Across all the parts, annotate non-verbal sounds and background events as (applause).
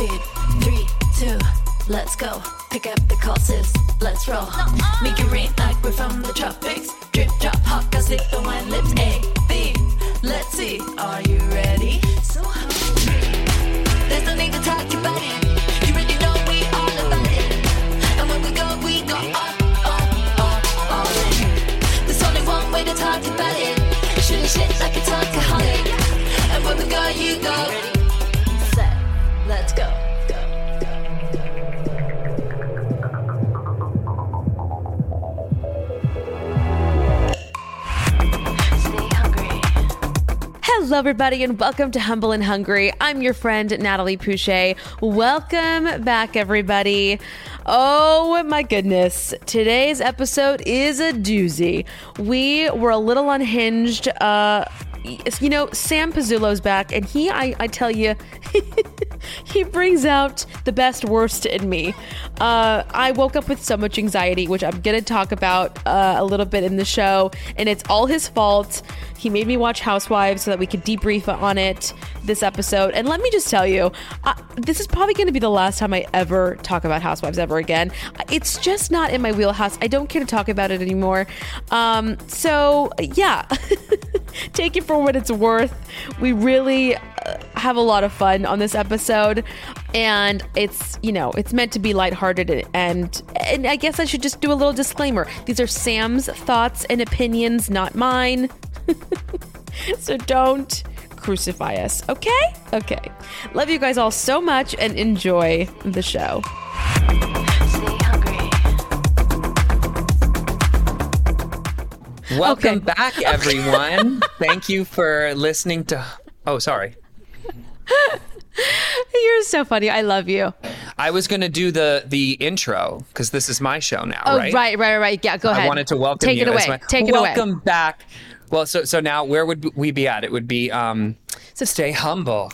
Feed. Three, two, let's go. Pick up the sis. Let's roll. Make it rain like we're from the tropics. Drip, drop, hot, got sip the wine lips. A, B, let's see. Are you ready? So hungry. There's no need to talk about it. You already know we all about it. And when we go, we go all, all, all, in. There's only one way to talk about it. Shooting shit like a talkaholic. And when we go, you go. Set, let's go. Hello, everybody, and welcome to Humble and Hungry. I'm your friend, Natalie Pouchet. Welcome back, everybody. Oh my goodness. Today's episode is a doozy. We were a little unhinged. Uh, you know, Sam Pizzullo's back, and he, I, I tell you, (laughs) he brings out the best worst in me. Uh, I woke up with so much anxiety, which I'm going to talk about uh, a little bit in the show, and it's all his fault. He made me watch Housewives so that we could debrief on it this episode. And let me just tell you, uh, this is probably going to be the last time I ever talk about Housewives ever again. It's just not in my wheelhouse. I don't care to talk about it anymore. Um, so, yeah, (laughs) take it for what it's worth. We really uh, have a lot of fun on this episode and it's you know it's meant to be lighthearted and and I guess I should just do a little disclaimer. These are Sam's thoughts and opinions not mine. (laughs) So don't crucify us okay? Okay. Love you guys all so much and enjoy the show Welcome Okay. back, everyone. Thank you for listening to. Oh, sorry. (laughs) you're so funny I love you I was going to do the the intro because this is my show now, oh right? right right right yeah go ahead I wanted to welcome take you. it away my- take it away welcome back. Well, so so now where would we be at? It would be um, So- stay humble,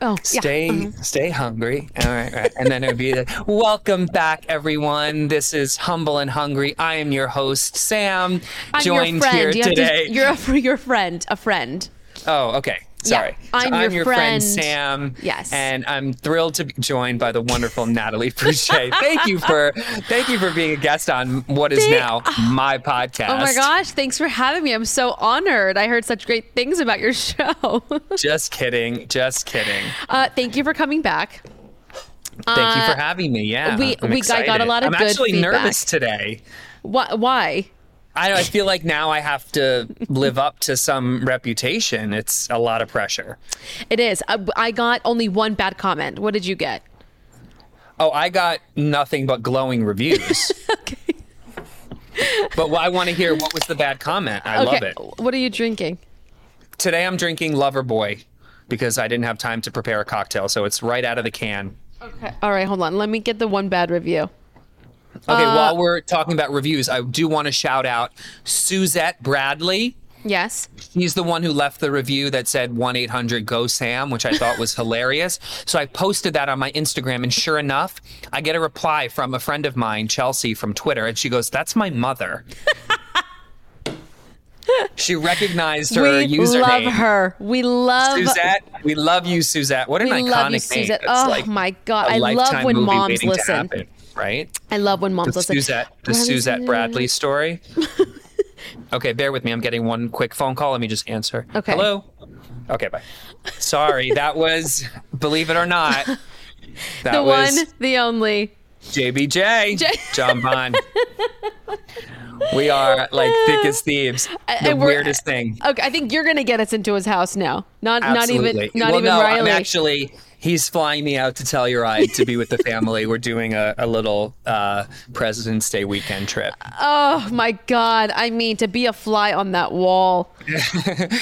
oh yeah stay uh-huh. stay hungry. All right, right. And then it would be like, welcome back, everyone. This is humble and hungry. I am your host, Sam, I'm joined your friend. here You have to- today. you're a, your friend, a friend. Oh, okay. Sorry. I'm So your friend. friend. Sam. Yes. And I'm thrilled to be joined by the wonderful Natalie Pouchet. (laughs) thank you for thank you for being a guest on what is Thank- now (sighs) my podcast. Oh my gosh, thanks for having me. I'm so honored. I heard such great things about your (laughs) show. Just kidding. Just kidding. uh, thank you for coming back. Thank you Uh, for having me. Yeah. we- I'm we- I got a lot of I'm good actually feedback. nervous today. Why? why? I, I feel like now I have to live up to some reputation. It's a lot of pressure. It is. Uh, I, I got only one bad comment. What did you get? Oh, I got nothing but glowing reviews. (laughs) Okay. but I want to hear what was the bad comment. I okay. love it. What are you drinking? Today I'm drinking Loverboy because I didn't have time to prepare a cocktail, so it's right out of the can. Okay. All right, hold on. Let me get the one bad review. Okay, Uh, while we're talking about reviews, I do want to shout out Suzette Bradley. Yes. He's the one who left the review that said 1 800 GO SAM, which I thought was (laughs) hilarious. So I posted that on my Instagram, and sure enough, I get a reply from a friend of mine, Chelsea, from Twitter, and she goes, That's my mother. (laughs) She recognized her we username. We love her. We love Suzette, we love you, Suzette. What an We iconic love you, name. Suzette. It's Oh like my God. I love when moms listen. Right? I love when moms The listen. Suzette, the Suzette Bradley story. (laughs) okay, bear with me. I'm getting one quick phone call. Let me just answer. Okay. Hello. Okay, bye. Sorry, that was, believe it or not, (laughs) that The was one, the only. JBJ, J- Jon Bon. (laughs) we are like thick as thieves. The weirdest thing. Okay, I think you're gonna get us into his house now. Not Absolutely. not even not well, even no, Riley. I'm actually. He's flying me out to Telluride to be with the (laughs) family. We're doing a, a little uh, President's Day weekend trip. oh my god! I mean, to be a fly on that wall. (laughs)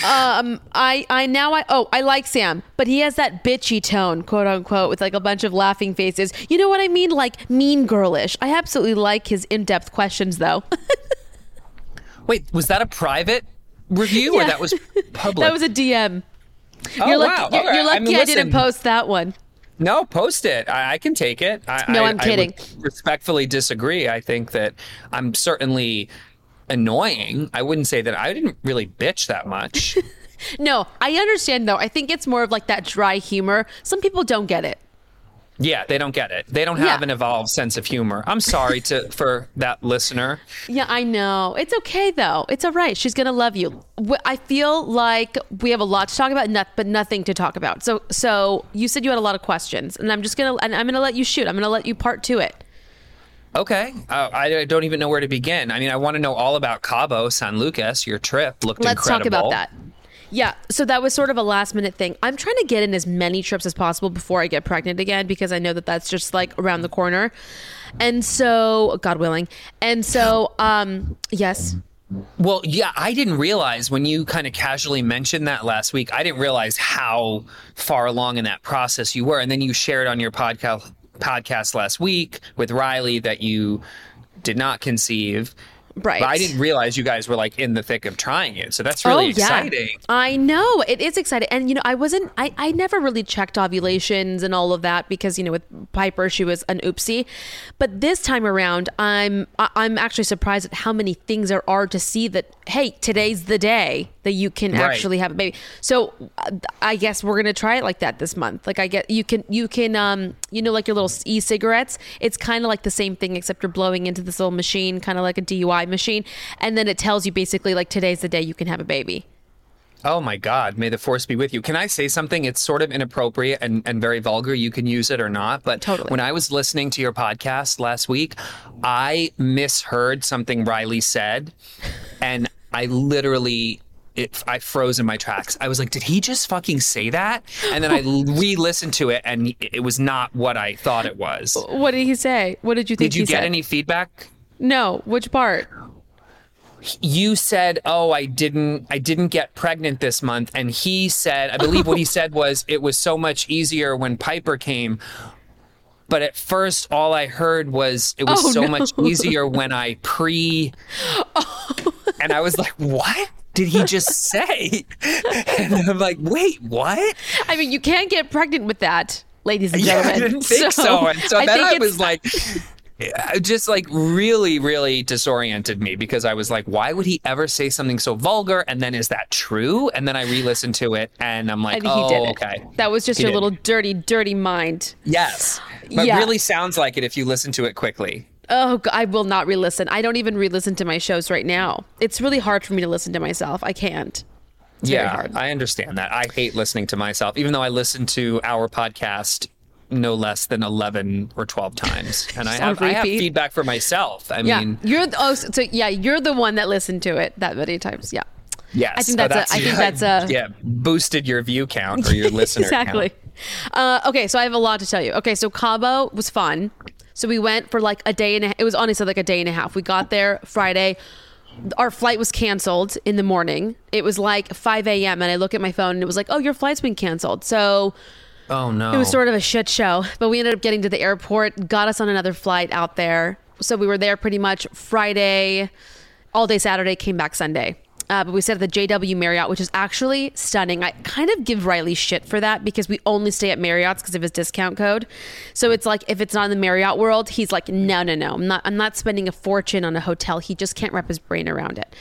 um, I I now I oh I like Sam, but he has that bitchy tone, quote unquote, with like a bunch of laughing faces. You know what I mean? Like mean girlish. I absolutely like his in depth questions though. (laughs) Wait, was that a private review or that was public? that was a DM. Oh, You're wow. lucky, you're, All right. you're lucky I, mean, I didn't post that one. No, post it. I, I can take it. I, No, I- I'm I kidding. would respectfully disagree. I think that I'm certainly annoying. I wouldn't say that I didn't really bitch that much. (laughs) No, I understand though. I think it's more of like that dry humor. Some people don't get it. Yeah, they don't get it. They don't have Yeah. an evolved sense of humor. I'm sorry to (laughs) for that listener. Yeah, I know. It's okay though. It's all right. She's gonna love you. I feel like we have a lot to talk about, but nothing to talk about. So, so you said you had a lot of questions, and I'm just gonna, and I'm gonna let you shoot. I'm gonna let you part to it. Okay, uh, I don't even know where to begin. I mean, I want to know all about Cabo San Lucas. Your trip looked Let's incredible. talk about that. Yeah, so that was sort of a last minute thing. I'm trying to get in as many trips as possible before I get pregnant again because I know that that's just like around the corner. And so, God willing. And so, um, yes. Well, yeah, I didn't realize when you kind of casually mentioned that last week. I didn't realize how far along in that process you were, and then you shared on your podcast podcast last week with Riley that you did not conceive. Right. But I didn't realize you guys were like in the thick of trying it. So that's really exciting. I know it is exciting, and you know, I wasn't. I I never really checked ovulations and all of that because you know with Piper she was an oopsie, but this time around I'm I'm actually surprised at how many things there are to see that hey today's the day that you can Right. actually have a baby. So uh, I guess we're gonna try it like that this month. Like I get you can you can um you know like your little e-cigarettes. It's kind of like the same thing except you're blowing into this little machine, kind of like a DUI machine, and then it tells you basically like today's the day you can have a baby. Oh my God, may the force be with you. Can I say something? It's sort of inappropriate and, and very vulgar. You can use it or not. But Totally. when I was listening to your podcast last week, I misheard something Riley said. And I literally. It, I froze in my tracks. I was like, "Did he just fucking say that?" And then I (laughs) re-listened to it, and it was not what I thought it was. What did he say? What did you think Did you get said? any feedback? No, which part? you said oh i didn't i didn't get pregnant this month and he said i believe what he (laughs) said was it was so much easier when piper came but at first all i heard was it was Oh, so no. much easier when i pre (laughs) and i was like what did he just say and i'm like wait what I mean, you can't get pregnant with that, ladies and yeah, gentlemen. I didn't think so. And so then think I was like, uh, just like really, really disoriented me because I was like, why would he ever say something so vulgar? And then is that true? And then I re-listened to it and I'm like, think oh, he did oh, it. okay. That was just He your did. little dirty, dirty mind. Yes. But Yeah. really sounds like it if you listen to it quickly. Oh, I will not re-listen. I don't even re-listen to my shows right now. It's really hard for me to listen to myself. I can't. It's very yeah, hard. I understand that. I hate listening to myself, even though I listen to our podcast no less than 11 or 12 times. (laughs) And I have, I have feedback for myself. I Yeah, mean, you're the, oh, so yeah, you're the one that listened to it that many times. Yeah, yes. I think Oh, that's a- I think (laughs) that's a- yeah, boosted your view count or your (laughs) listener exactly. count. Uh, okay, so I have a lot to tell you. Okay, so Cabo was fun. So we went for like a day and a, it was honestly like a day and a half. We got there Friday. Our flight was canceled in the morning. It was like 5 a.m. and I look at my phone and it was like, oh, your flight's been canceled. So Oh no. it was sort of a shit show, but we ended up getting to the airport, got us on another flight out there. So we were there pretty much Friday, all day Saturday, came back Sunday. Uh, but we stayed at the JW Marriott, which is actually stunning. I kind of give Riley shit for that because we only stay at Marriott's because of his discount code. So it's like if it's not in the Marriott world, he's like, no, no, no, I'm not. I'm not spending a fortune on a hotel. He just can't wrap his brain around it.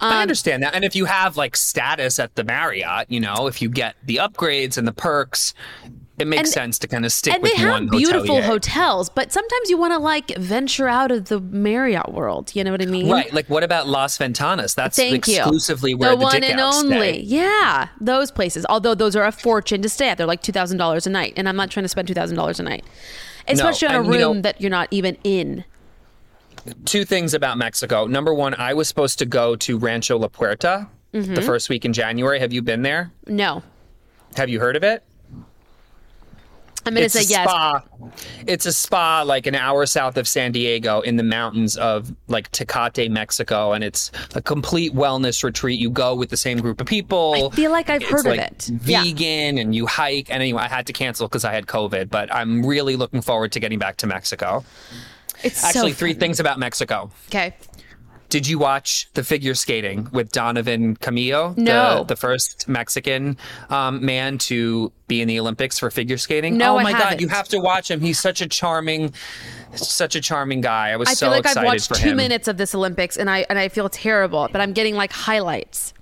I understand that. And if you have like status at the Marriott, you know, if you get the upgrades and the perks, it makes And- sense to kind of stick and with they have one beautiful hotelier. hotels, but sometimes you want to like venture out of the Marriott world. You know what I mean? Right. Like what about Las Ventanas? That's Thank you. exclusively where the, one and only. stay. Yeah, those places. Although those are a fortune to stay at. They're like two thousand dollars a night, and I'm not trying to spend two thousand dollars a night, especially on a room you know- that you're not even in. Two things about Mexico. Number one, I was supposed to go to Rancho La Puerta Mm-hmm. the first week in January. Have you been there? No, Have you heard of it? I'm gonna it's say a yes. spa. It's a spa like an hour south of San Diego in the mountains of like Tecate, Mexico, and it's a complete wellness retreat. You go with the same group of people. I feel like I've It's, heard of like, it. Yeah. Vegan, and you hike. And anyway, I had to cancel because I had COVID, but I'm really looking forward to getting back to Mexico. It's Actually, so three things about Mexico. Okay. Did you watch the figure skating with Donovan Carrillo? No. The, the first Mexican um, man to be in the Olympics for figure skating? No, oh I my God, you have to watch him. He's such a charming, such a charming guy. I was I so feel like I've watched for two him. minutes of this Olympics, and I and I feel terrible. But I'm getting like highlights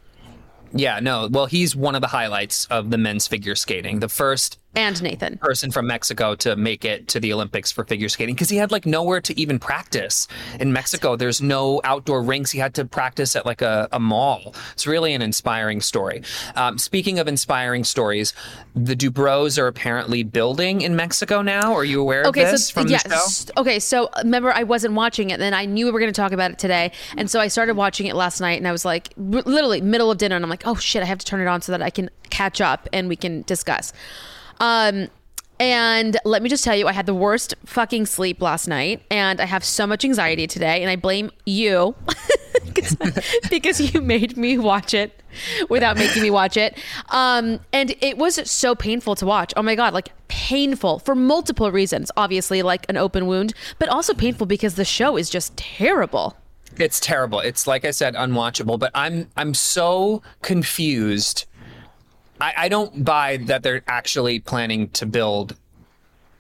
Yeah, no. Well, he's one of the highlights of the men's figure skating. The first and Nathan. person from Mexico to make it to the Olympics for figure skating because he had like nowhere to even practice. In Mexico, there's no outdoor rinks. He had to practice at like a, a mall. It's really an inspiring story. Um, speaking of inspiring stories, the Dubrows are apparently building in Mexico now. Are you aware Okay, of this so from yes. the show? Okay, so remember I wasn't watching it, and then I knew we were going to talk about it today, and so I started watching it last night, and I was like, literally middle of dinner, and I'm like, oh shit, I have to turn it on so that I can catch up and we can discuss. Um, and let me just tell you, I had the worst fucking sleep last night, and I have so much anxiety today, and I blame you (laughs) (laughs) because, you made me watch it without making me watch it. Um, and it was so painful to watch. Oh my god, like painful for multiple reasons. Obviously, like an open wound, but also painful because the show is just terrible. It's terrible. It's like I said, unwatchable. But I'm I'm so confused. I, I don't buy that they're actually planning to build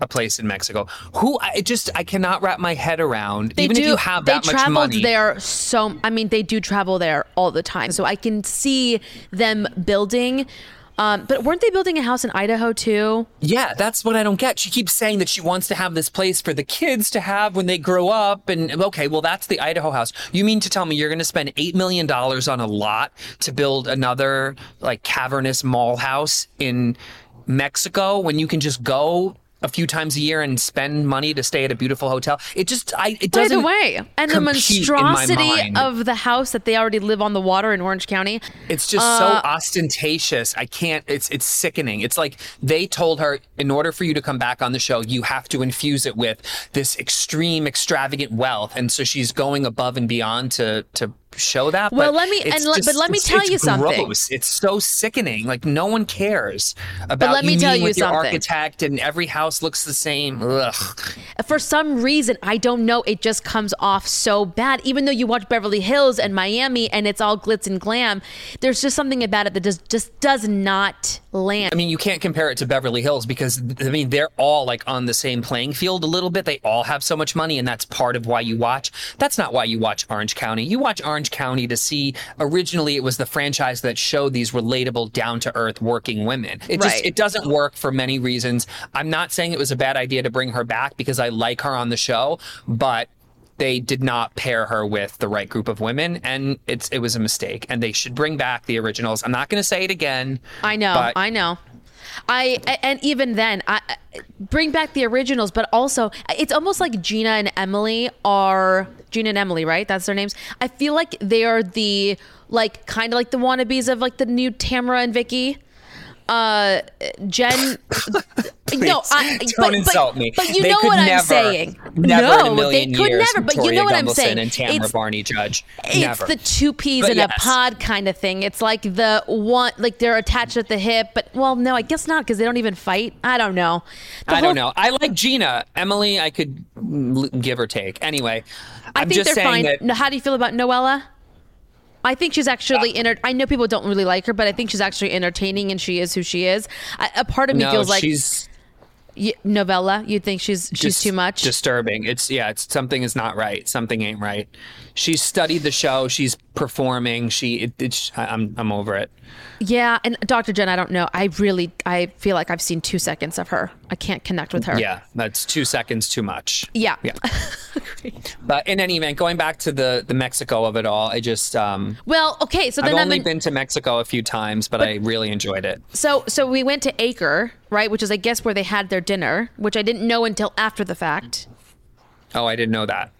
a place in Mexico. Who I just I cannot wrap my head around. They even do. if you have that they traveled there so. I mean, they do travel there all the time, so I can see them building. Um, but weren't they building a house in Idaho too? Yeah, that's what I don't get. She keeps saying that she wants to have this place for the kids to have when they grow up. And okay, well, that's the Idaho house. You mean to tell me you're going to spend $8 million on a lot to build another like cavernous mall house in Mexico when you can just go a few times a year and spend money to stay at a beautiful hotel? It just, I, it doesn't. By the way, and the compute in my monstrosity of the house that they already live on the water in Orange County. It's just Uh, so ostentatious. I can't. It's it's sickening. It's like they told her, in order for you to come back on the show, you have to infuse it with this extreme, extravagant wealth, and so she's going above and beyond to to show that. Well, but let me- and let- but let me tell you something. Gross. It's so sickening. Like no one cares about let me you tell you with your something. architect, and every house looks the same. Ugh. For some reason, I don't know, it just comes off so bad. Even though you watch Beverly Hills and Miami and it's all glitz and glam, there's just something about it that just just does not land. I mean, you can't compare it to Beverly Hills because I mean they're all like on the same playing field a little bit. They all have so much money, and that's part of why you watch. That's not why you watch Orange County. You watch Orange County to see. Originally, it was the franchise that showed these relatable, down to earth working women. It just it doesn't work for many reasons. I'm not saying it was a bad idea to bring her back because I like her on the show, but they did not pair her with the right group of women and it's it was a mistake and they should bring back the originals i'm not going to say it again I know, I know. I and even then, I- bring back the originals, but also it's almost like Gina and Emily are Gina and Emily, right? That's their names. I feel like they are the like kind of like the wannabes of like the new Tamra and Vicki. Uh, Jen. (laughs) no, I, but, don't insult but, me. But you They know what I'm saying. Never no, in a million they could years. never. But you know what I'm saying. And Tamra It's- Barney Judge. it's the two peas But in yes. a pod kind of thing. It's like the one, like they're attached at the hip, but well, no, I guess not because they don't even fight. I don't know. The I whole- don't know. I like Gina. Emily, I could give or take. Anyway, I I'm think just they're saying fine. that How do you feel about Noella? I think she's actually I know people don't really like her, but I think she's actually entertaining, and she is who she is. I, a part of me no, feels like she's y- novella. You think she's she's dis- too much? Disturbing. It's yeah. It's something is not right. Something ain't right. She's studied the show. She's performing. She. It, I'm. I'm over it. yeah, and Dr. Jen, I don't know. I really, I feel like I've seen two seconds of her. I can't connect with her. Yeah, that's two seconds too much. Yeah. Yeah. (laughs) But in any event, going back to the the Mexico of it all, I just um Well, okay, so I've then I'm only in, been to Mexico a few times, but, I really enjoyed it. so so we went to Acre, right, which is I guess where they had their dinner, which I didn't know until after the fact. Oh, I didn't know that.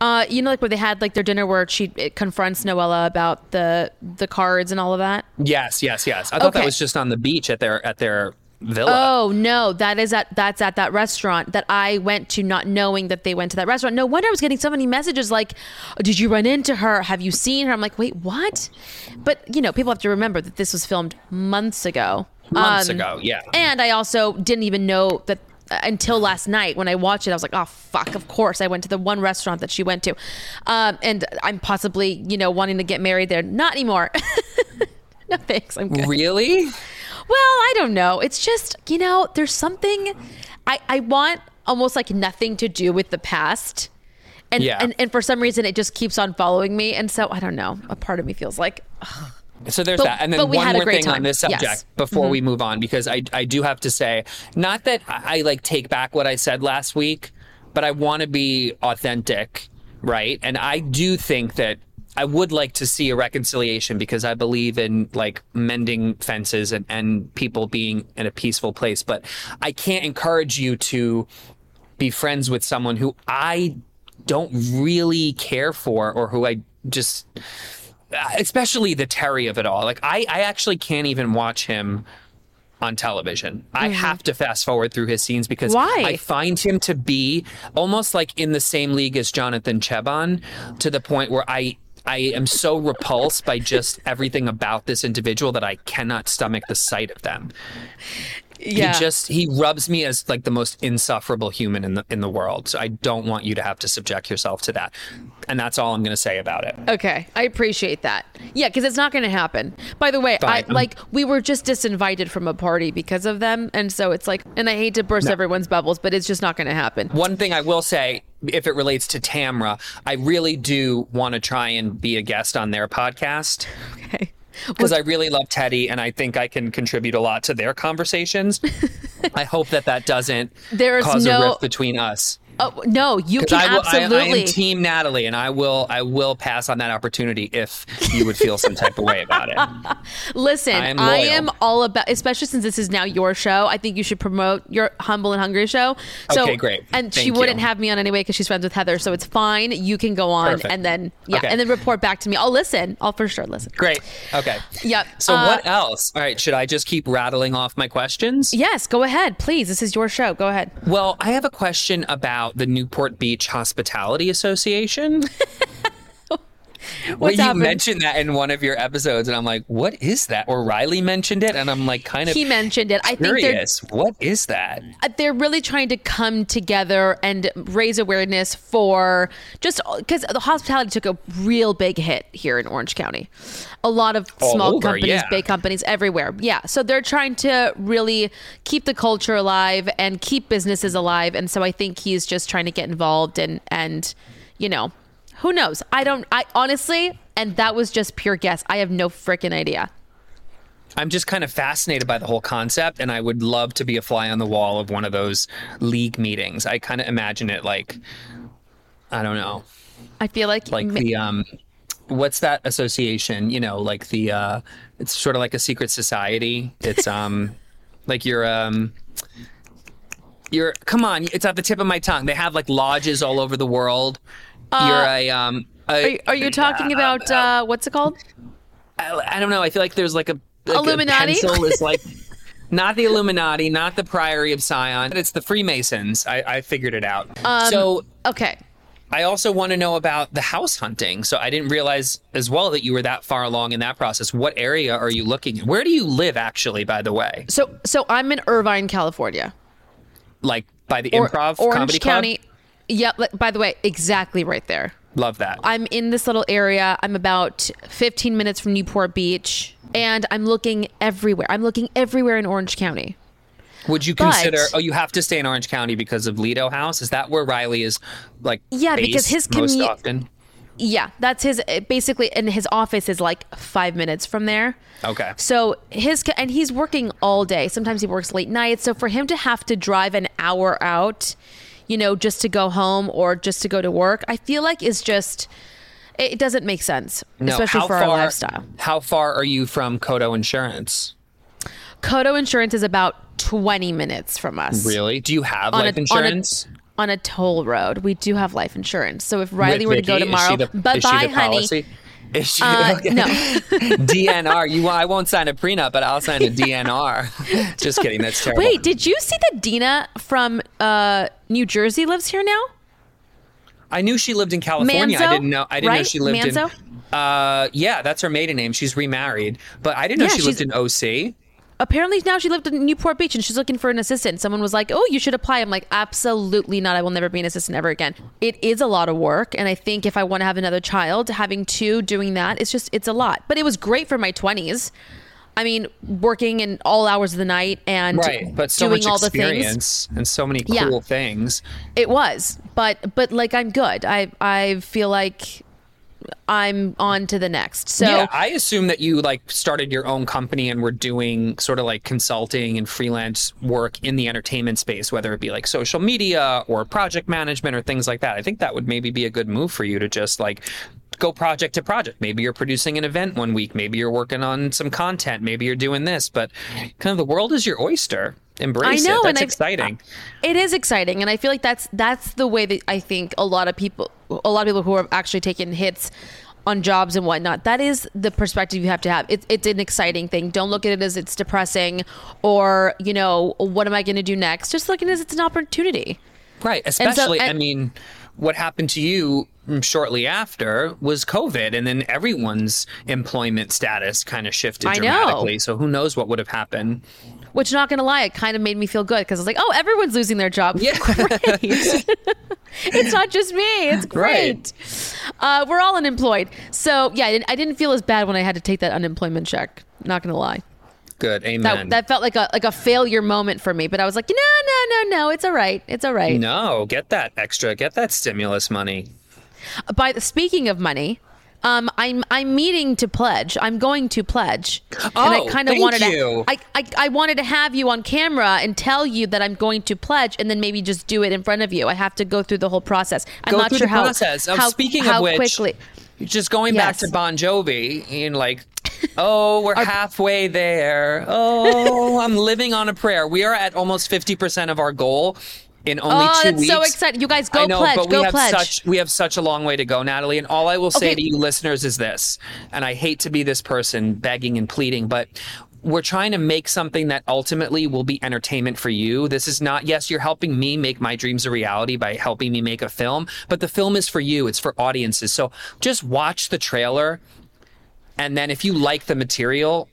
Uh, you know, like where they had like their dinner where she confronts Noella about the the cards and all of that. Yes, yes, yes. I thought Okay. that was just on the beach at their at their villa. Oh no, that is at that's at that restaurant that I went to, not knowing that they went to that restaurant. No wonder I was getting so many messages like, "Did you run into her? Have you seen her?" I'm like, "Wait, what?" But you know, people have to remember that this was filmed months ago. Months Um, ago, yeah. And I also didn't even know that until last night when I watched it. I was like, "Oh fuck!" Of course, I went to the one restaurant that she went to, um, and I'm possibly you know wanting to get married there. Not anymore. (laughs) no thanks. I'm good. Really? Well, I don't know. It's just, you know, there's something I, I want almost like nothing to do with the past. And, Yeah. and and for some reason it just keeps on following me. And so I don't know. A part of me feels like So there's But- that. And then one more thing on this subject Yes. Mm-hmm. before we move on, because I, I do have to say, not that I, I like take back what I said last week, but I want to be authentic, right? And I do think that I would like to see a reconciliation because I believe in like mending fences and, and people being in a peaceful place. But I can't encourage you to be friends with someone who I don't really care for or who I just Uh, especially the Terry of it all. Like I, I actually can't even watch him on television. I mm-hmm. have to fast forward through his scenes because Why? I find him to be almost like in the same league as Jonathan Cheban to the point where I I am so repulsed by just everything about this individual that I cannot stomach the sight of them. Yeah. He just he rubs me as like the most insufferable human in the in the world. So I don't want you to have to subject yourself to that. And that's all I'm going to say about it. Okay, I appreciate that. Yeah, because it's not going to happen. By the way, I like we were just disinvited from a party because of them, and so it's like, and I hate to burst everyone's bubbles, but it's just not going to happen. One thing I will say, if it relates to Tamra, I really do want to try and be a guest on their podcast Okay. Because I really love Teddi and I think I can contribute a lot to their conversations. (laughs) I hope that that doesn't There is cause a rift between us. Oh no, you can I, will, I, I absolutely. am Team Natalie, and I will I will pass on that opportunity if you would feel some type of way about it. (laughs) Listen, I am I am all about, especially since this is now your show. I think you should promote your humble and hungry show. So, Okay, great. And she Thank wouldn't have me on anyway because she's friends with Heather, so it's fine. You can go on Perfect. and then yeah, Okay. and then report back to me. I'll listen. I'll for sure listen. Great. Okay. Yep. So Uh, what else? All right. Should I just keep rattling off my questions? Yes, go ahead, please. This is your show. Go ahead. Well, I have a question about the Newport Beach Hospitality Association. (laughs) well, you happened? mentioned that in one of your episodes, and I'm like, what is that? Or Riley mentioned it, and I'm like, kind of He mentioned it. I think they're curious. What is that? uh, they're really trying to come together and raise awareness for just because the hospitality took a real big hit here in Orange County. A lot of All small over, companies, yeah. big companies everywhere. Yeah. So they're trying to really keep the culture alive and keep businesses alive. And so I think he's just trying to get involved and, and, you know, who knows? I don't, I honestly, and that was just pure guess. I have no freaking idea. I'm just kind of fascinated by the whole concept, and I would love to be a fly on the wall of one of those league meetings. I kind of imagine it like, I don't know, I feel like, like the um what's that association you know like the uh it's sort of like a secret society it's (laughs) um like you're um you're come on it's at the tip of my tongue they have like lodges all over the world you're a um a, are, you- are you talking about, uh, what's it called? I, I don't know i feel like there's like a like a Illuminati? pencil is (laughs) like not the illuminati not the priory of Sion. it's the freemasons i i figured it out Um, so Okay. I also want to know about the house hunting. So I didn't realize as well that you were that far along in that process. What area are you looking at? Where do you live actually, by the way? So so I'm in Irvine, California. Like by the Or- improv Orange comedy County. club? Yeah, by the way, exactly right there. Love that. I'm in this little area. I'm about 15 minutes from Newport Beach, and I'm looking everywhere. I'm looking everywhere in Orange County. Would you But- consider? Oh, you have to stay in Orange County because of Lido House. Is that where Riley is? Like, Yeah, because his most often. Yeah, that's his eh, basically, and his office is like five minutes from there. Okay. So his and he's working all day. Sometimes he works late nights. So for him to have to drive an hour out, you know, just to go home or just to go to work, I feel like is just it doesn't make sense, No, especially how for far, our lifestyle. How far are you from Coto de Caza? Kodo Insurance is about 20 minutes from us. Really? Do you have On life a, insurance? On a, on a toll road. We do have life insurance. So if Riley With were to go tomorrow, is she the, bye bye, honey. Policy? Is she, Uh, no. (laughs) DNR. You, I won't sign a prenup, but I'll sign a DNR. (laughs) Just kidding. That's terrible. Wait, did you see that Dina from uh, New Jersey lives here now? I knew she lived in California. I didn't know. I didn't know she lived Manzo? in. Uh, yeah, that's her maiden name. She's remarried, but I didn't know Yeah, she lived in OC. Apparently now she lived in Newport Beach and she's looking for an assistant. Someone was like, "Oh, you should apply." I'm like, "Absolutely not. I will never be an assistant ever again." It is a lot of work, and I think if I want to have another child, having two doing that, it's just it's a lot. But it was great for my 20s. I mean, working in all hours of the night and Right, but so doing much all the things. and so many Yeah. cool things. It was, but but like I'm good. I I feel like I'm on to the next. So yeah, I assume that you like started your own company and were doing sort of like consulting and freelance work in the entertainment space, whether it be like social media or project management or things like that. I think that would maybe be a good move for you to just like go project to project. Maybe you're producing an event one week, maybe you're working on some content, maybe you're doing this, but kind of the world is your oyster. Embrace I know, it. and That's I've- exciting. It is exciting, and I feel like that's that's the way that I think a lot of people, a lot of people who are actually taking hits on jobs and whatnot. That is the perspective you have to have. It's it's an exciting thing. Don't look at it as it's depressing, or you know, what am I going to do next? Just look at it as it's an opportunity. Right. Especially, I and- mean, what happened to you shortly after was COVID, and then everyone's employment status kind of shifted I know. dramatically. So who knows what would have happened? Which, not going to lie, it kind of made me feel good because I was like, oh, everyone's losing their job. Yeah. (laughs) Great. (laughs) it's not just me. It's great. Uh, we're all unemployed. So, yeah, I didn't feel as bad when I had to take that unemployment check. Not going to lie. Good. Amen. That, that felt like a like a failure moment for me, but I was like, no, no, no, no, it's all right, it's all right. no, get that extra, get that stimulus money. By the, speaking of money, um, I'm I'm meeting to pledge. I'm going to pledge, and I Oh, kind of wanted you. to. I, I I wanted to have you on camera and tell you that I'm going to pledge, and then maybe just do it in front of you. I have to go through the whole process. I'm Go not sure the how. process. Oh, how speaking how of which, quickly. just going back to Bon Jovi and like, (laughs) oh, we're halfway there. Oh, (laughs) I'm living on a prayer. We are at almost 50% of our goal in only Oh, two that's weeks. so exciting! You guys go I know, pledge, but we have pledge. such we have such a long way to go, Natalie. And all I will say Okay. to you listeners is this, and I hate to be this person begging and pleading, but we're trying to make something that ultimately will be entertainment for you. This is not, yes, you're helping me make my dreams a reality by helping me make a film, but the film is for you. It's for audiences. So just watch the trailer. And then if you like the material,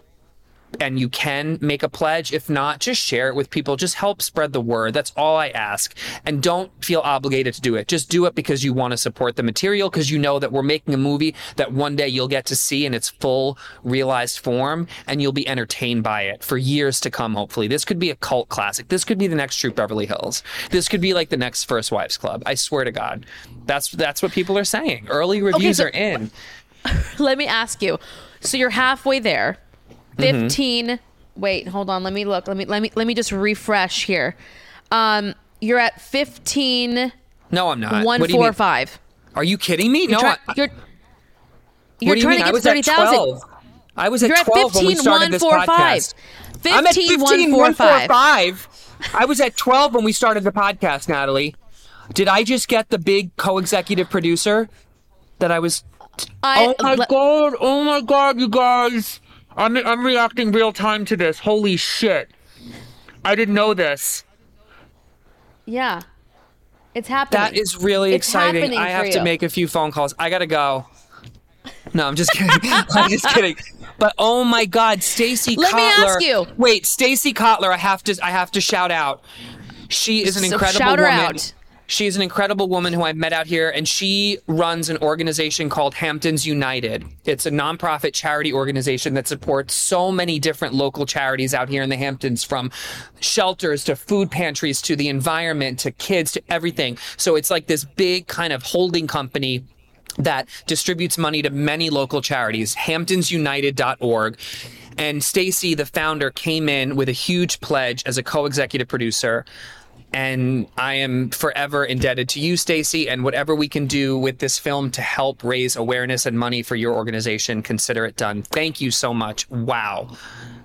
and you can make a pledge. If not, just share it with people. Just help spread the word. That's all I ask. And don't feel obligated to do it. Just do it because you want to support the material, because you know that we're making a movie that one day you'll get to see in its full realized form and you'll be entertained by it for years to come, hopefully. This could be a cult classic. This could be the next Troop Beverly Hills. This could be like the next First Wives Club. I swear to God. That's that's what people are saying. Early reviews so- are in. (laughs) Let me ask you. So you're halfway there. Mm-hmm. 15 Wait, hold on. Let me look. Let me let me let me just refresh here. Um you're at 15 No, I'm not. Do you 145. Are you kidding me? no, Try- I- you're you're do you trying to get was 30,000. I was at You're at 12 when we 15 started this 145. podcast. I'm at 15 15 145. 145. I was at 12 when we started the podcast, Natalie. Did I just get the big co-executive producer that I was I, Oh my le- god! Oh my god, you guys! I'm I'm reacting real time to this. Holy shit! I didn't know this. Yeah. It's happening. That is really It's exciting. I have to you. make a few phone calls. I gotta go. No, I'm just kidding. (laughs) I'm just kidding. But oh my God, Stacy Let me ask you. Wait, Stacy Kotler. I have to. I have to shout out. She is an incredible So incredible shout her woman. out. She's an incredible woman who I met out here, and she runs an organization called Hamptons United. It's a nonprofit charity organization that supports so many different local charities out here in the Hamptons, from shelters to food pantries to the environment to kids to everything. So it's like this big kind of holding company that distributes money to many local charities, hamptonsunited.org. And Stacy, the founder, came in with a huge pledge as a co-executive producer. And I am forever indebted to you, Stacy, and whatever we can do with this film to help raise awareness and money for your organization, consider it done. Thank you so much. Wow.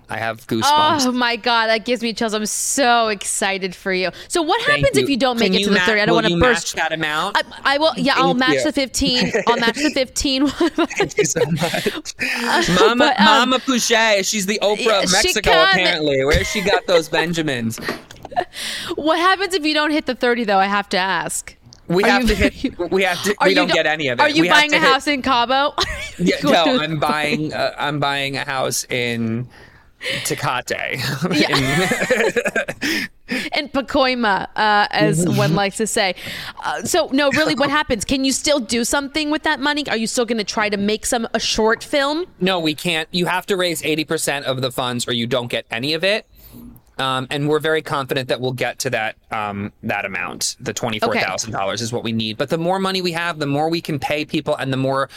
I have goosebumps. Oh my god, that gives me chills. I'm so excited for you. So what Thank happens if you don't make Can it to the ma- 30? I don't want to burst. match that amount. I, I will. Yeah, I'll match you. the 15. I'll match the 15. Thank you so much. (laughs) Mama, but, um, Mama Pouchet, she's the Oprah of Mexico, apparently. Where she got those Benjamins? (laughs) (laughs) what happens if you don't hit the 30 though? I have to ask. We Are have you- to hit. (laughs) We have to. We don't go- get any of it. Are you We buying a hit- house in Cabo? (laughs) Yeah, no, I'm buying. Uh, I'm buying a house in Tecate. in Pacoima, uh, as Mm-hmm. one likes to say. Uh, so, no, really, what happens? Can you still do something with that money? Are you still going to try to make some a short film? no, we can't. You have to raise 80% of the funds, or you don't get any of it. Um, and we're very confident that we'll get to that um, that amount. The twenty four thousand dollars is what we need. But the more money we have, the more we can pay people, and the more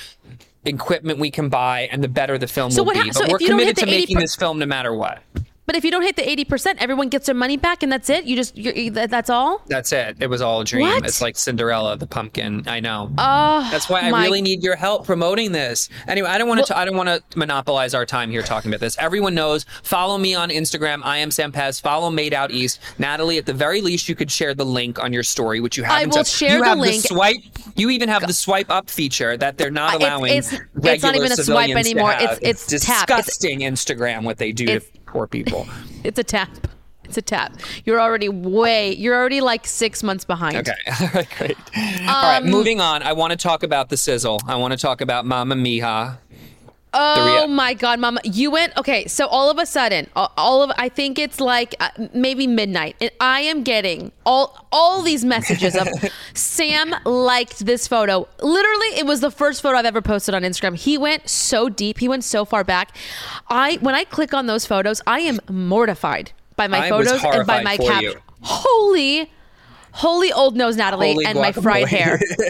equipment we can buy, and the better the film So will what be. but so we're you don't hit committed to making 80% this film no matter what. But if you don't hit the 80%, everyone gets their money back and that's it? You just, that's all? That's it. It was all a dream. What? It's like Cinderella, the pumpkin. I know. Oh, That's why I my- really need your help promoting this. Anyway, I don't want to. I don't want to monopolize our time here talking about this. Everyone knows. Follow me on Instagram. I am Sampez. Follow Made Out East. Natalie, at the very least, you could share the link on your story, which you haven't. will done. share you the have link. The swipe. You even have the swipe up feature that they're not Uh, it's- allowing. it's- it's not even a swipe anymore. It's- it's tap. It's- disgusting Instagram what they do to It's- poor people. (laughs) It's a tap. It's a tap. You're already way, you're already like six months behind. Okay. (laughs) All right. Great. All right. Um, Moving on. I want to talk about the sizzle. I want to talk about Mama Mija. Oh my God, Mama! You went okay. So all of a sudden, all- of I think it's like uh, maybe midnight, and I am getting all all these messages of (laughs) Sam liked this photo. Literally, it was the first photo I've ever posted on Instagram. He went so deep. He went so far back. I when I click on those photos, I am mortified by my I photos and by my for cap. Holy. Holy old nose Natalie Holy and my fried hair. (laughs) (laughs)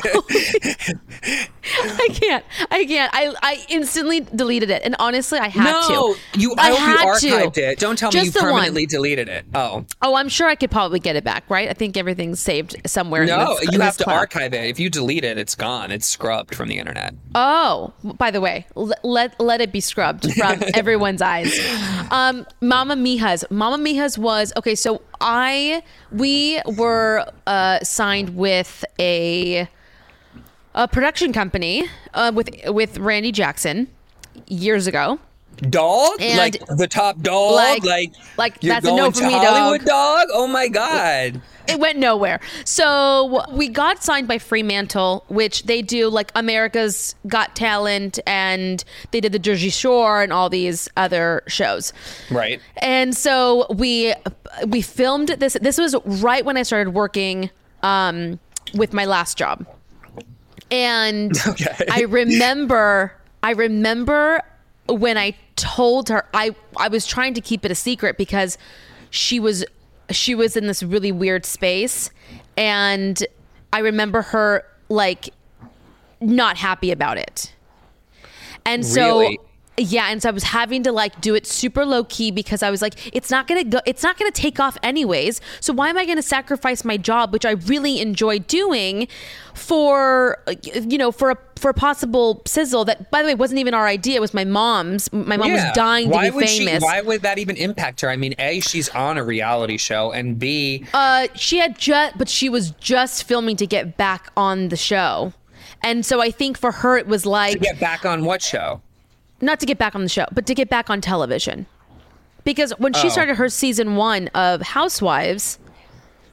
I can't. I can't. I, I instantly deleted it. And honestly, I had no, to. you. I, hope had you to. archived it. Don't tell me you the one. permanently deleted it. Oh Oh, I'm sure I could probably get it back, right? I think everything's saved somewhere. in no, this- you have to cloud. archive it. If you delete it, it's gone. It's scrubbed from the internet. Oh, by the way, l- let let it be scrubbed from (laughs) everyone's eyes. Um, Mama Mija's. Mama Mija's was okay. So I we were uh, signed with a a production company uh, with with Randy Jackson years ago. Dog, And- like the top dog, Like- like like, that's a no for me, dog. Hollywood, dog. Oh my god. It went nowhere. So we got signed by Fremantle, which they do like America's Got Talent, and they did the Jersey Shore and all these other shows. Right. And so we we filmed this. This was right when I started working um, with my last job, and (laughs) Okay. I remember I remember when I told her I I was trying to keep it a secret because she was she was in this really weird space, and I remember her like not happy about it. And so Really? Yeah, and so I was having to like do it super low key because I was like, it's not gonna go, it's not gonna take off anyways. So why am I gonna sacrifice my job, which I really enjoy doing, for you know for a for a possible sizzle that, by the way, wasn't even our idea. It was my mom's. My mom Yeah. was dying to why be would famous. She, why would that even impact her? I mean, a she's on a reality show, and b Uh, she had just, but she was just filming to get back on the show. And so I think for her, it was like, to get back on what show? Not to get back on the show, but to get back on television. Because when she Oh. started her season one of Housewives,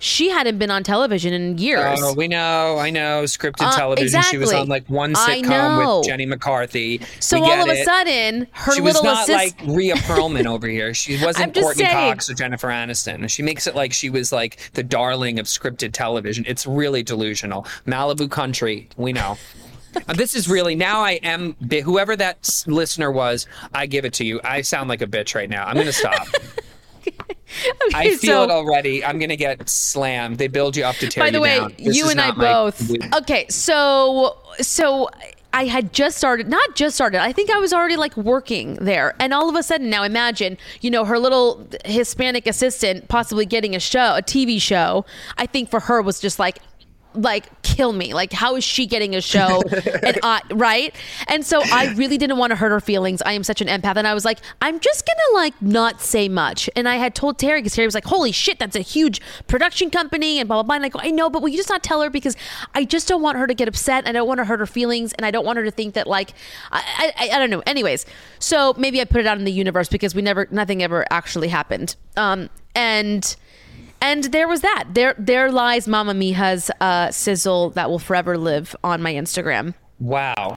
she hadn't been on television in years. Oh, we know. I know. Scripted Uh, television. She was on like one sitcom with Jenny McCarthy. so We all of a it. sudden, her she was not assist- like Rhea Perlman over here. She (laughs) wasn't Courteney saying. Cox or Jennifer Aniston. She makes it like she was like the darling of scripted television. It's really delusional. Malibu Country, we know. Uh, this is really now. I am whoever that listener was. I give it to you. I sound like a bitch right now. I'm gonna stop. (laughs) I feel so- it already. I'm gonna get slammed. They build you up to tear By the you way, down. This you and I my- both. Okay, so so I had just started, not just started. I think I was already like working there, and all of a sudden, now imagine, you know, her little Hispanic assistant possibly getting a show, a TV show. I think for her was just like. Like kill me! Like how is she getting a show? (laughs) and I right, and so I really didn't want to hurt her feelings. I am such an empath, and I was like, I'm just gonna like not say much. And I had told Terry because Terry was like, "Holy shit, that's a huge production company," and blah blah blah. And I go, I know, but will you just not tell her because I just don't want her to get upset. I don't want to hurt her feelings, and I don't want her to think that like I I, I don't know. Anyways, so maybe I put it out in the universe because we never nothing ever actually happened. Um and. And there was that. There, there lies Mama Mia's uh, sizzle that will forever live on my Instagram. Wow.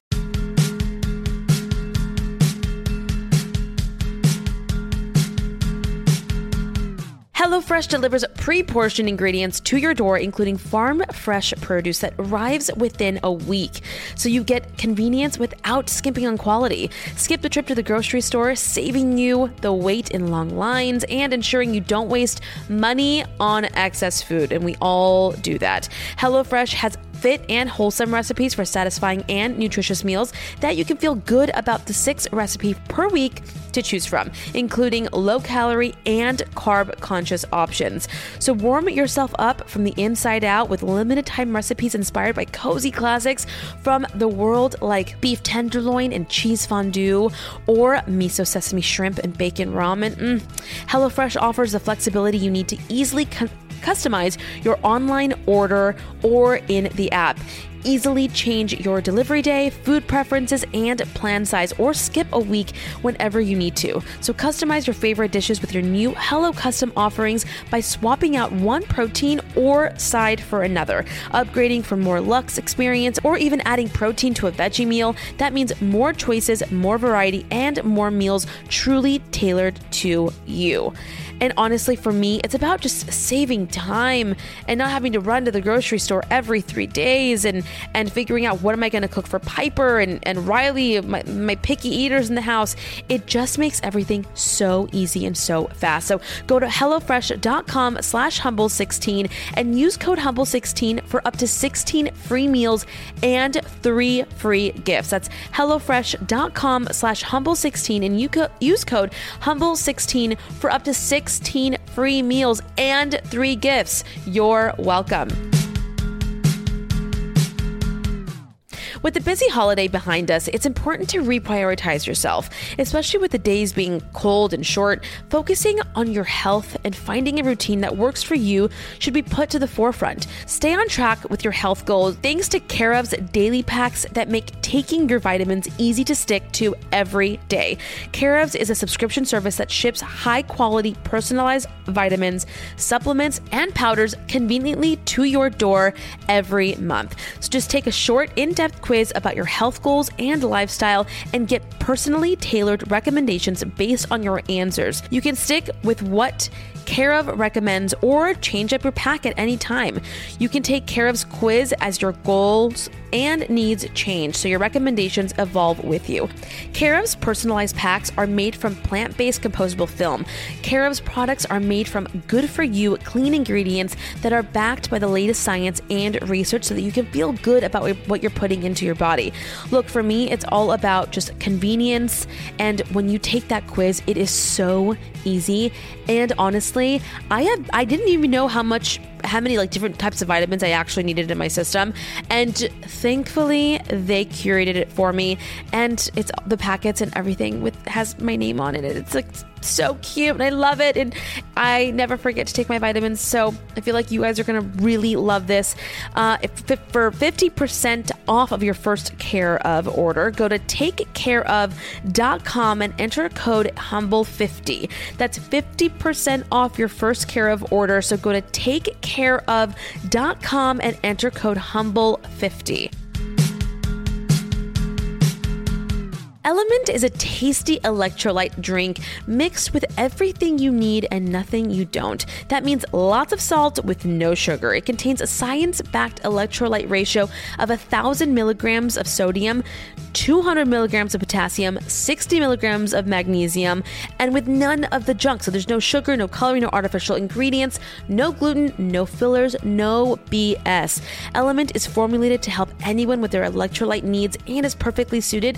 HelloFresh delivers pre-portioned ingredients to your door, including farm fresh produce that arrives within a week. So you get convenience without skimping on quality. Skip the trip to the grocery store, saving you the wait in long lines and ensuring you don't waste money on excess food. And we all do that. HelloFresh has fit and wholesome recipes for satisfying and nutritious meals that you can feel good about the six recipe per week to choose from, including low calorie and carb conscious options. So warm yourself up from the inside out with limited time recipes inspired by cozy classics from the world like beef tenderloin and cheese fondue or miso sesame shrimp and bacon ramen. Mm. HelloFresh offers the flexibility you need to easily con- customize your online order or in the app. Easily change your delivery day, food preferences, and plan size, or skip a week whenever you need to. So, customize your favorite dishes with your new Hello Custom offerings by swapping out one protein or side for another, upgrading for more luxe experience, or even adding protein to a veggie meal. That means more choices, more variety, and more meals truly tailored to you. And honestly, for me, it's about just saving time and not having to run to the grocery store every three days and and figuring out what am I going to cook for Piper and, and Riley, my, my picky eaters in the house. It just makes everything so easy and so fast. So go to HelloFresh.com slash Humble16 and use code Humble16 for up to 16 free meals and three free gifts. That's HelloFresh.com slash Humble16 and you co- use code Humble16 for up to 16 free meals and three gifts. You're welcome. With the busy holiday behind us, it's important to reprioritize yourself, especially with the days being cold and short. Focusing on your health and finding a routine that works for you should be put to the forefront. Stay on track with your health goals thanks to Care of's daily packs that make taking your vitamins easy to stick to every day. Care of's is a subscription service that ships high quality personalized vitamins, supplements, and powders conveniently to your door every month. So just take a short, in depth quiz about your health goals and lifestyle and get personally tailored recommendations based on your answers. You can stick with what Care of recommends or change up your pack at any time. You can take Care of's quiz as your goals and needs change, so your recommendations evolve with you. Care of's personalized packs are made from plant based composable film. Care of's products are made from good for you, clean ingredients that are backed by the latest science and research so that you can feel good about what you're putting into your body. Look, for me, it's all about just convenience. And when you take that quiz, it is so easy. And honestly, I have I didn't even know how much how many like different types of vitamins I actually needed in my system. And thankfully they curated it for me. And it's the packets and everything with has my name on it. It's like so cute and I love it. And I never forget to take my vitamins. So I feel like you guys are gonna really love this. Uh, if for 50% off of your first care of order. Go to takecareof.com and enter code HUMBLE50. That's 50% off your first care of order. So go to takecareof.com and enter code HUMBLE50. Element is a tasty electrolyte drink mixed with everything you need and nothing you don't. That means lots of salt with no sugar. It contains a science backed electrolyte ratio of 1,000 milligrams of sodium, 200 milligrams of potassium, 60 milligrams of magnesium, and with none of the junk. So there's no sugar, no coloring, no artificial ingredients, no gluten, no fillers, no BS. Element is formulated to help anyone with their electrolyte needs and is perfectly suited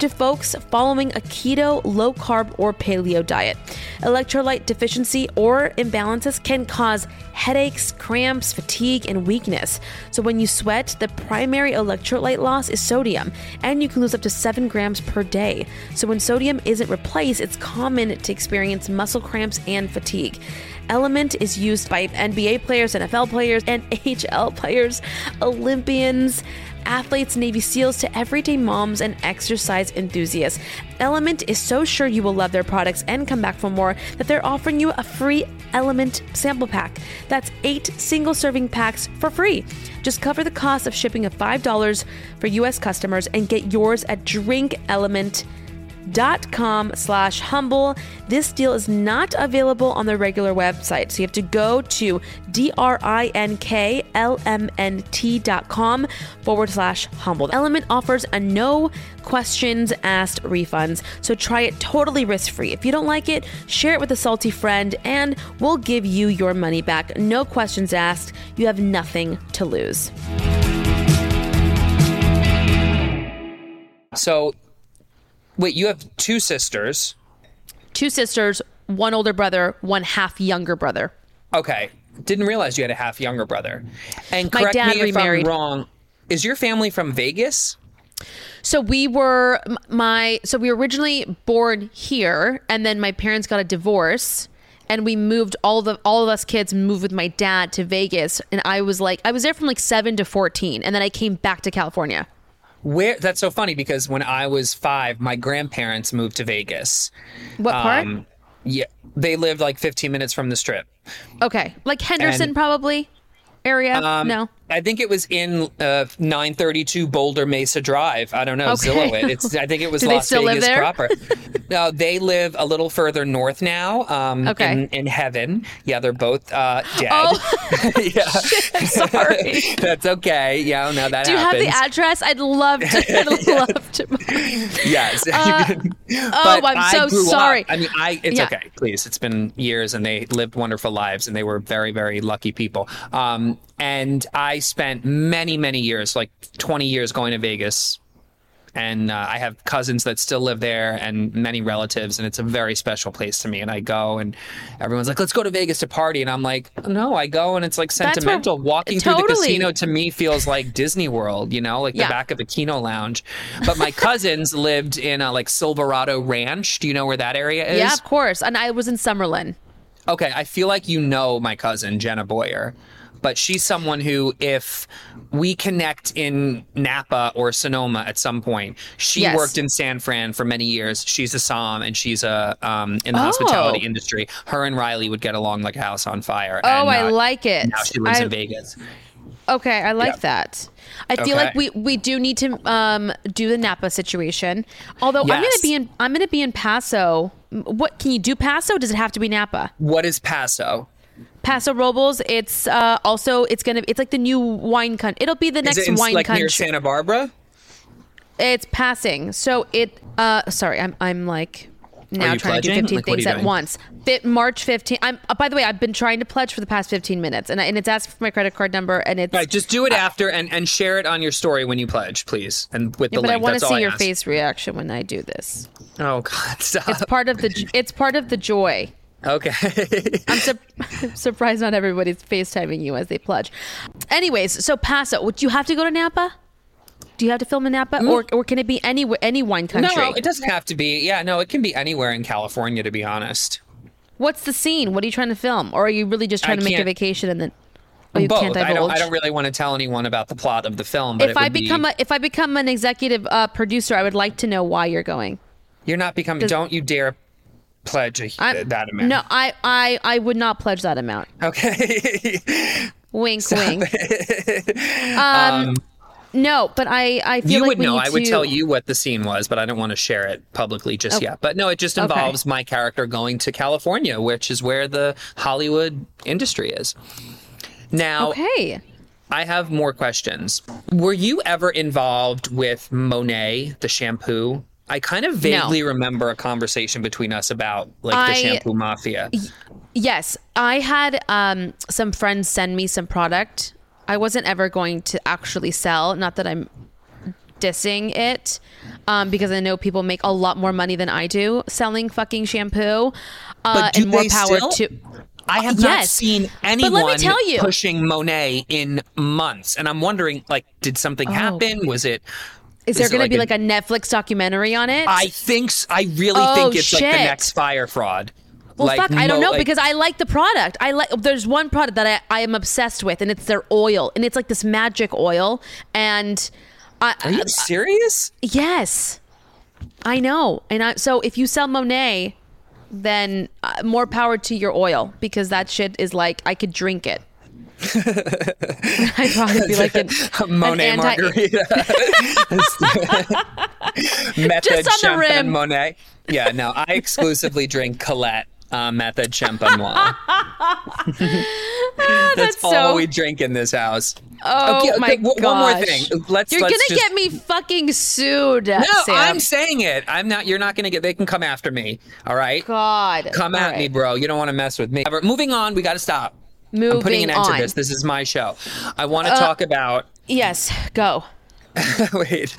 to folks following a keto, low carb, or paleo diet. Electrolyte deficiency or imbalances can cause headaches, cramps, fatigue, and weakness. So, when you sweat, the primary electrolyte loss is sodium, and you can lose up to 7 grams per day. So, when sodium isn't replaced, it's common to experience muscle cramps and fatigue. Element is used by NBA players, NFL players, and (laughs) AHL players, Olympians athletes, Navy SEALs to everyday moms and exercise enthusiasts. Element is so sure you will love their products and come back for more that they're offering you a free Element sample pack. That's eight single serving packs for free. Just cover the cost of shipping of $5 for US customers and get yours at Drink drinkelement.com dot com slash humble. This deal is not available on the regular website so you have to go to d-r-i-n-k-l-m-n-t dot com forward slash humble. Element offers a no questions asked refunds so try it totally risk-free. If you don't like it share it with a salty friend and we'll give you your money back. No questions asked. You have nothing to lose. So, wait, you have two sisters. two sisters one older brother one half younger brother Okay. Didn't realize you had a half younger brother. And correct me if. I'm wrong. Is your family from Vegas? So we were my so we were originally born here, and then my parents got a divorce, and we moved all the all of us kids moved with my dad to Vegas, and I was like I was there from like seven to fourteen, and then I came back to California. Where that's so funny because when I was five, my grandparents moved to Vegas. What part? Um, yeah, they lived like 15 minutes from the strip. Okay, like Henderson and- probably area. Um, no, I think it was in uh, 932 Boulder Mesa Drive. I don't know, Okay. Zillow it. It's I think it was (laughs) Las Vegas proper. no, they live a little further north now. Um, Okay. in, in heaven. Yeah, they're both uh, dead. Oh. (laughs) yeah, (laughs) sorry. that's okay. Yeah, no, that Do you have the address? I'd love to. I'd love to. Yes. (laughs) oh, But I'm so grew up- sorry. I mean, I it's Yeah. okay. Please, it's been years, and they lived wonderful lives, and they were very, very lucky people. Um, and I spent many, many years, like 20 years, going to Vegas. And uh, I have cousins that still live there, and many relatives, and it's a very special place to me. And I go, and everyone's like, "Let's go to Vegas to party," and I'm like, "No, I go, and it's like sentimental. Walking through the casino to me feels like Disney World, you know, like Yeah. the back of a keno lounge. But my cousins (laughs) lived in a like Silverado Ranch. Do you know where that area is? yeah, of course. And I was in Summerlin. Okay, I feel like you know my cousin Jenna Boyer, but she's someone who, if we connect in Napa or Sonoma at some point, she Yes. worked in San Fran for many years. She's a som and she's a um, in the Oh. hospitality industry. Her and Riley would get along like a house on fire. Oh, and, I uh, like it. Now she lives I- in Vegas. Okay, I like Yeah. that. I feel like we we do need to um do the Napa situation. Although I'm gonna be in I'm gonna be in Paso. What can you do Paso? Does it have to be Napa? What is Paso? Paso Robles. It's uh also it's gonna it's like the new wine country. It'll be the next it in, wine like country. near Santa Barbara? it's passing. So it uh sorry, I'm I'm like now trying to do 15 Like, things at doing? once. Fit March 15. I'm uh, by the way, I've been trying to pledge for the past 15 minutes and I, and it's asking for my credit card number and it's Right, just do it after and, and share it on your story when you pledge, please. And with Yeah, the but I want to see your ask. face reaction when I do this. Oh God, (laughs) stop. It's part of the it's part of the joy. Okay. I'm, I'm (laughs) surprised not everybody's FaceTiming you as they pledge. Anyways, so Paso, would you have to go to Napa? Do you have to film in Napa, or or can it be any any wine country? no, it doesn't have to be. Yeah, no, it can be anywhere in California. To be honest, What's the scene? What are you trying to film, or are you really just trying I to make a vacation and then? Oh, you Both. can't I don't. I don't really want to tell anyone about the plot of the film. But if I would be- become a, if I become an executive uh, producer, I would like to know why you're going. you're not becoming. Don't you dare pledge a, I, that amount. No, I, I I would not pledge that amount. Okay. (laughs) Wink, wink. um, no, but I I feel you like would know. I would to- tell you what the scene was, but I don't want to share it publicly just Okay. yet. But no, it just Okay. involves my character going to California, which is where the Hollywood industry is. Now, Okay. I have more questions. Were you ever involved with Monat, the shampoo? I kind of vaguely remember a conversation between us about like the shampoo mafia. Yes, I had um, some friends send me some product. I wasn't ever going to actually sell. Not that I'm dissing it, um, because I know people make a lot more money than I do selling fucking shampoo. Uh, But do and more power still? to. I have not Yes. seen But anyone let me tell you- pushing Monat in months, and I'm wondering, like, did something Oh. happen? Was it? Is there going to be a- like a Netflix documentary on it? I think I really Oh, think it's like the shit. next Fyre Fraud. Well, like, fuck, I don't know like- because I like the product. I like. There's one product that I, I am obsessed with, and it's their oil, and it's like this magic oil. And I, Are you serious? yes, I know. And I, so if you sell Monat, then uh, more power to your oil because that shit is like I could drink it. (laughs) I'd probably be like an, (laughs) Monet an anti- margarita. (laughs) Method Just on the Champagne rim. Monet. Yeah, no, I exclusively drink Colette uh, Method Champenois. That's, that's all so- we drink in this house. Oh my w- One more thing. Let's. You're let's gonna just- get me fucking sued. No, Sam. I'm saying it. I'm not. You're not gonna get. They can come after me. All right. God. Come All at me, bro. You don't want to mess with me. Moving on. We got to stop. Moving I'm putting an end on. Uh, to this. This is my show. I want to talk about. Yes, go. (laughs) Wait.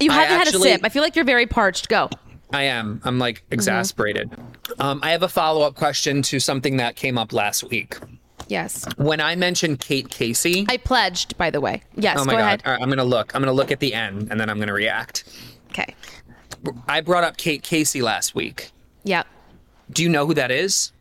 You haven't actually- had a sip. I feel like you're very parched. Go. I am. I'm like Mm-hmm. exasperated. Um, I have a follow up question to something that came up last week. Yes. When I mentioned Kate Casey. I pledged, by the way. Yes, oh my go god! ahead. All right, I'm gonna look. I'm gonna look at the end, and then I'm gonna react. Okay. I brought up Kate Casey last week. Yep. Do you know who that is?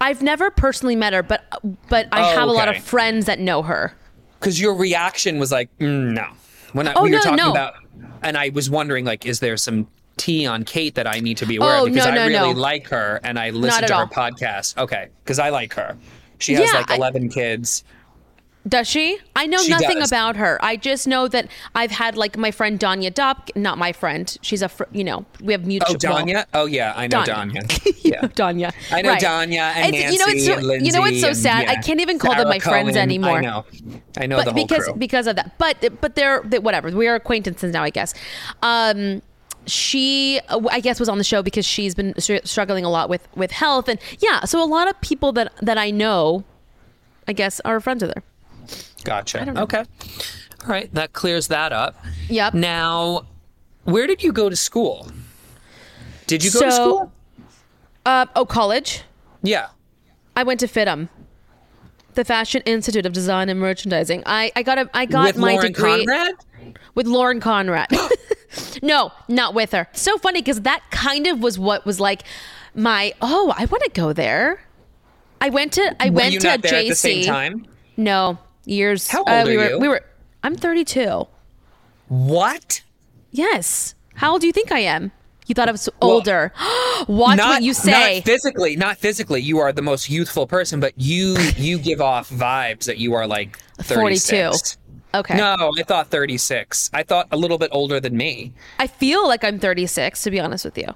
I've never personally met her, but but I Oh, have a lot of friends that know her. Because your reaction was like, mm, no. When I, Oh, we were no, talking no. about, and I was wondering, like, is there some tea on Kate that I need to be aware Oh, of? Because no, I really like her, and I listen to her all. podcast. Okay, because I like her. She has Yeah, like I- 11 kids. Does she? I know She nothing does. about her. I just know that I've had like my friend Danya Dop, not my friend. She's a, fr- you know, we have mutual. Oh, Danya? Oh, yeah, I know Danya. Danya. (laughs) Yeah. Danya. I know Right. Danya and It's- you know, it's so, and you know what's so Lindsay sad? and, I can't even call them Sarah my friends anymore. I know. I know the but whole because crew. because of that but but they're they, whatever we are acquaintances now i guess um she uh, i guess was on the show because she's been struggling a lot with with health and yeah so a lot of people that that i know i guess are friends with her Gotcha. Okay. All right, that clears that up. Yep. Now, where did you go to school? Did you go to school? uh oh college Yeah. i went to FIDM the fashion institute of design and merchandising i i got a i got With my Lauren degree Conrad? with Lauren Conrad. (gasps) (laughs) no, not with her. So funny because that kind of was what was like my oh, I want to go there. I went to I Were went to JC. at the same time? No, years. How uh, old we are were, you? We were. I'm 32. What? Yes. How old do you think I am? You thought I was older. (gasps) Watch what you say. Not physically, not physically. You are the most youthful person, but you you (laughs) give off vibes that you are like 42. okay. No, I thought 36. I thought a little bit older than me. I feel like I'm 36 to be honest with you.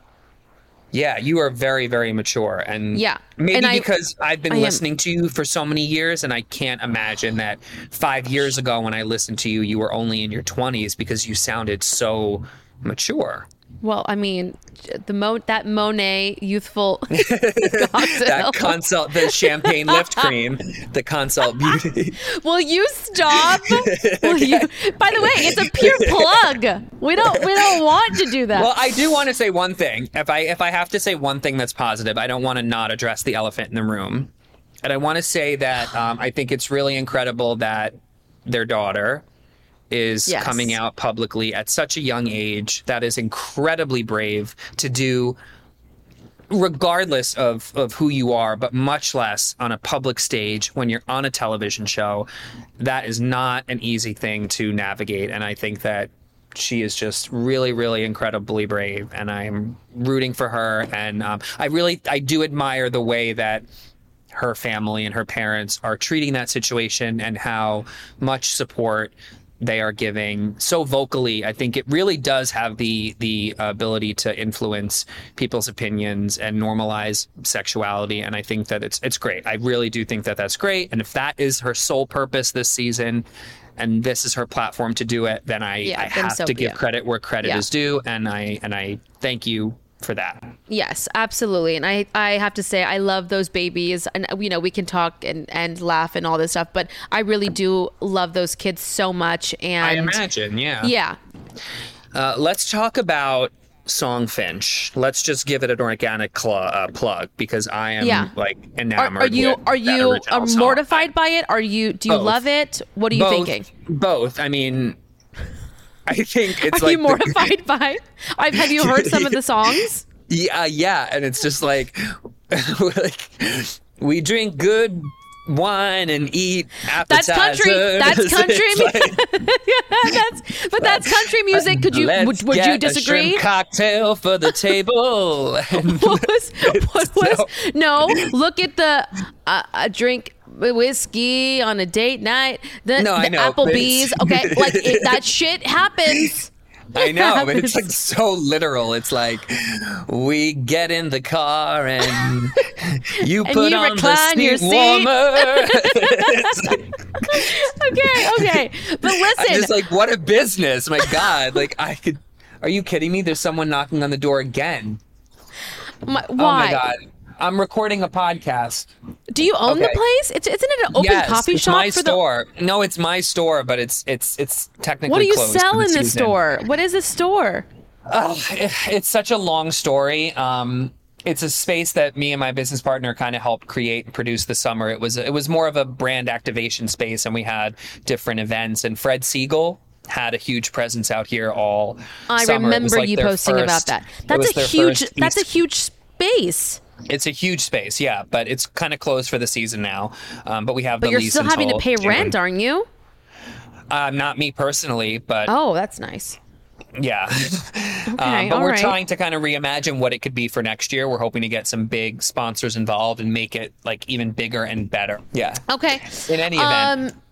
Yeah, you are very, very mature. And Yeah. maybe And because I've been I am- listening to you for so many years, and I can't imagine that five years ago when I listened to you, you were only in your 20s because you sounded so mature. Well, I mean, the Mo that Monet youthful (laughs) That consult, the champagne lift cream, the consult beauty. (laughs) Will you stop? Will you? By the way, it's a pure plug. We don't we don't want to do that. Well, I do want to say one thing. If I if I have to say one thing that's positive, I don't want to not address the elephant in the room. And I want to say that um, I think it's really incredible that their daughter is Yes. coming out publicly at such a young age. That is incredibly brave to do regardless of of who you are, but much less on a public stage when you're on a television show, that is not an easy thing to navigate. And I think that she is just really, really incredibly brave, and I'm rooting for her. And um, I really, I do admire the way that her family and her parents are treating that situation and how much support they are giving so vocally i think it really does have the the ability to influence people's opinions and normalize sexuality and i think that it's it's great i really do think that that's great and if that is her sole purpose this season and this is her platform to do it then i Yeah, i have so to give it. credit where credit Yeah. is due and i and i thank you for that Yes, absolutely. And I, I have to say, I love those babies. And, you know, we can talk and, and laugh and all this stuff, but I really do love those kids so much. And i imagine yeah yeah. Uh, let's talk about Songfinch. Let's just give it an organic cl- uh, plug because I am Yeah. like enamored. are you with are you are song. mortified by it? Are you do you Both. love it? What are you both, thinking? Both. I mean, I think it's Are like you the- mortified by? I've have you heard some of the songs? (laughs) yeah, yeah, and it's just like, (laughs) like we drink good wine and eat appetizers. That's (laughs) country. That's country. Like, that's but that's country music. Could you would, would get you a disagree? shrimp cocktail for the table. What was what was no look at the uh, uh, drink whiskey on a date night the, No, the I know, applebee's okay like it, (laughs) that shit happens I know, but it's like so literal. It's like we get in the car and you And put you on the seat seat. warmer. (laughs) Okay okay but (laughs) I'm listen just like, what a business! My God, like I could. Are you kidding me? There's someone knocking on the door again. my, Oh why my God. I'm recording a podcast. do you own the place it's isn't it an open yes, coffee it's shop my for store. No, it's my store, but it's it's it's technically what do you sell in the season. store what is a store Oh, it- it's such a long story. Um, it's a space that me and my business partner kind of helped create and produce this summer. It was it was more of a brand activation space, and we had different events. And Fred Segal had a huge presence out here all. i summer. Remember like you posting about that that's a huge first that's a huge space It's a huge space, yeah, but it's kind of closed for the season now. Um, but we have but you're still having to pay June. rent aren't you Uh, not me personally, but oh that's nice Yeah. (laughs) Okay, um, but we're right. trying to kind of reimagine what it could be for next year. We're hoping to get some big sponsors involved and make it like even bigger and better. Yeah. okay In any event. Um,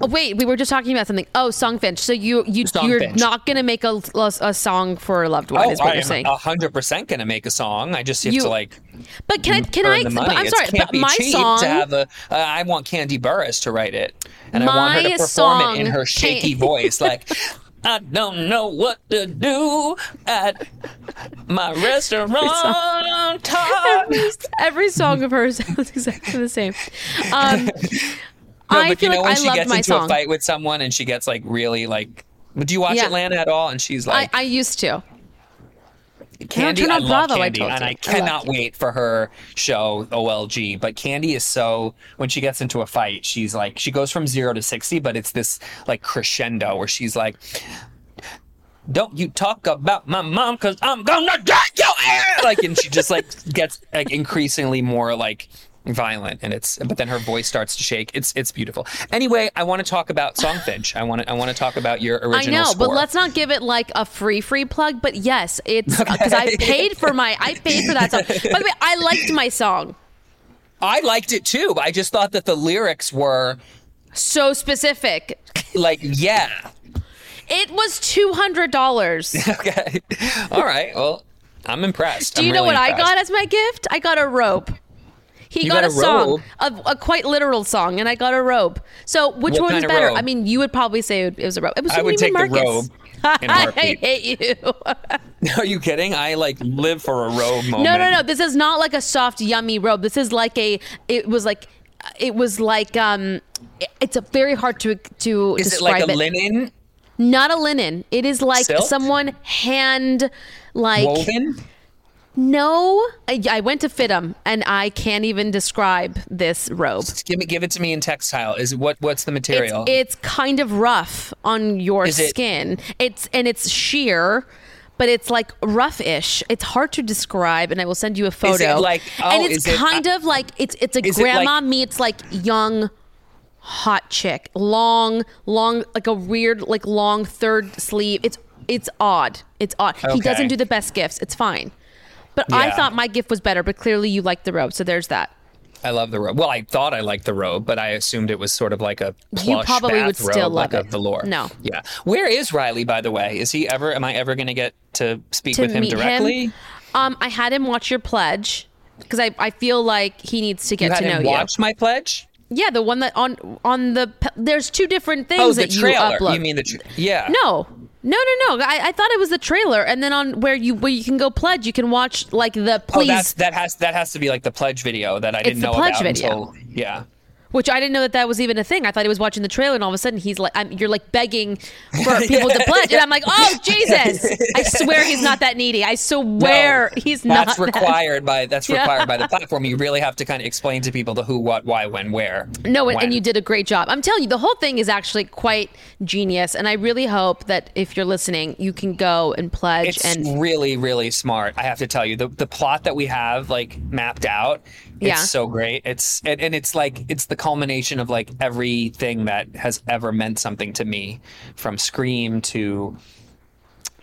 oh, wait, we were just talking about something. Oh, Songfinch. So you you you're not gonna make a, a song for a loved one, oh, is what I you're saying. hundred percent gonna make a song. I just have You- to like but can I can I? But. I'm sorry, but my song. to have a. Uh, I want Kandi Burruss to write it, and I want her to perform it in her shaky can't- (laughs) voice, like. I don't know what to do at my restaurant. every, (laughs) every song of hers (laughs) sounds exactly the same. Um, No, I but you know like when I she gets into song. a fight with someone and she gets like really like. Do you watch Yeah. Atlanta at all? And she's I, like, I used to. Kandi, I on love Bravo, I Kandi, told and. I I cannot Kandi. wait for her show OLG. But Kandi is so when she gets into a fight, she's like she goes from zero to sixty, but it's this like crescendo where she's like. Don't you talk about my mom because I'm gonna get your ass like and she just like gets like increasingly more like violent and it's but then her voice starts to shake. It's it's beautiful. Anyway, I want to talk about Songfinch. I want to I want to talk about your original I know, but let's not give it like a free free plug. But yes, it's (laughs) because I paid for my I paid for that song. By the way, I liked my song. I liked it too. but I just thought that the lyrics were So specific. (laughs) like, yeah. It was two hundred dollars. (laughs) Okay. All right. Well, I'm impressed. Do I'm you know really what I got as my gift? I got a robe. He You got, got a, a song, a, a quite literal song, and I got a robe. So which What one's better? robe? I mean, you would probably say it was a robe. It was I would take the Marcus. robe (laughs) in a I hate you. (laughs) Are you kidding? I like live for a robe moment. No, no, no. This is not like a soft, yummy robe. This is like a. It was like. It was like um. It's a very hard to to Is it describe like a linen Not a linen. It is like Silk? someone hand like woven? No. I, I went to FIDM and I can't even describe this robe. Give me, give it to me in textile. Is what? What's the material? it's kind of rough on your Is it- skin. It's and it's sheer, but it's like rough-ish. It's hard to describe, and I will send you a photo. Is it like- oh, and it's it- kind uh, of like it's it's a Is it grandma like- meets like young hot chick, long, long, like a weird, like long third sleeve. It's it's odd. It's odd. He doesn't do the best gifts. It's fine. But I thought my gift was better. But clearly, you like the robe, so there's that. I love the robe. Well, I thought I liked the robe, but I assumed it was sort of like a plush You probably would still like love a velour. No. Yeah. Where is Riley, by the way? Is he ever? Am I ever going to get to speak to with him directly? him. Um, I had him watch your pledge because I, I feel like he needs to You get to know him watch my pledge? Yeah, the one that on on the there's two different things Oh, that you upload. You mean the? Tra- yeah. no, no, no, no. I, I thought it was the trailer, and then on where you where you can go pledge, you can watch like the Oh, please, that's that has that has to be like the pledge video that I didn't the know pledge about video. until yeah. Which I didn't know that that was even a thing. I thought he was watching the trailer, and all of a sudden he's like, I'm, "You're like begging for (laughs) people to pledge," and I'm like, "Oh (laughs) Jesus!" I swear he's not that needy. I swear No, he's not. That's that- required by that's (laughs) Yeah. required by the platform. You really have to kind of explain to people the who, what, why, when, where. No, and, when. and you did a great job. I'm telling you, the whole thing is actually quite genius, and I really hope that if you're listening, you can go and pledge. It's and really, really smart. I have to tell you, the the plot that we have like mapped out, it's so great. It's and, and it's like it's the culmination of like everything that has ever meant something to me, from Scream to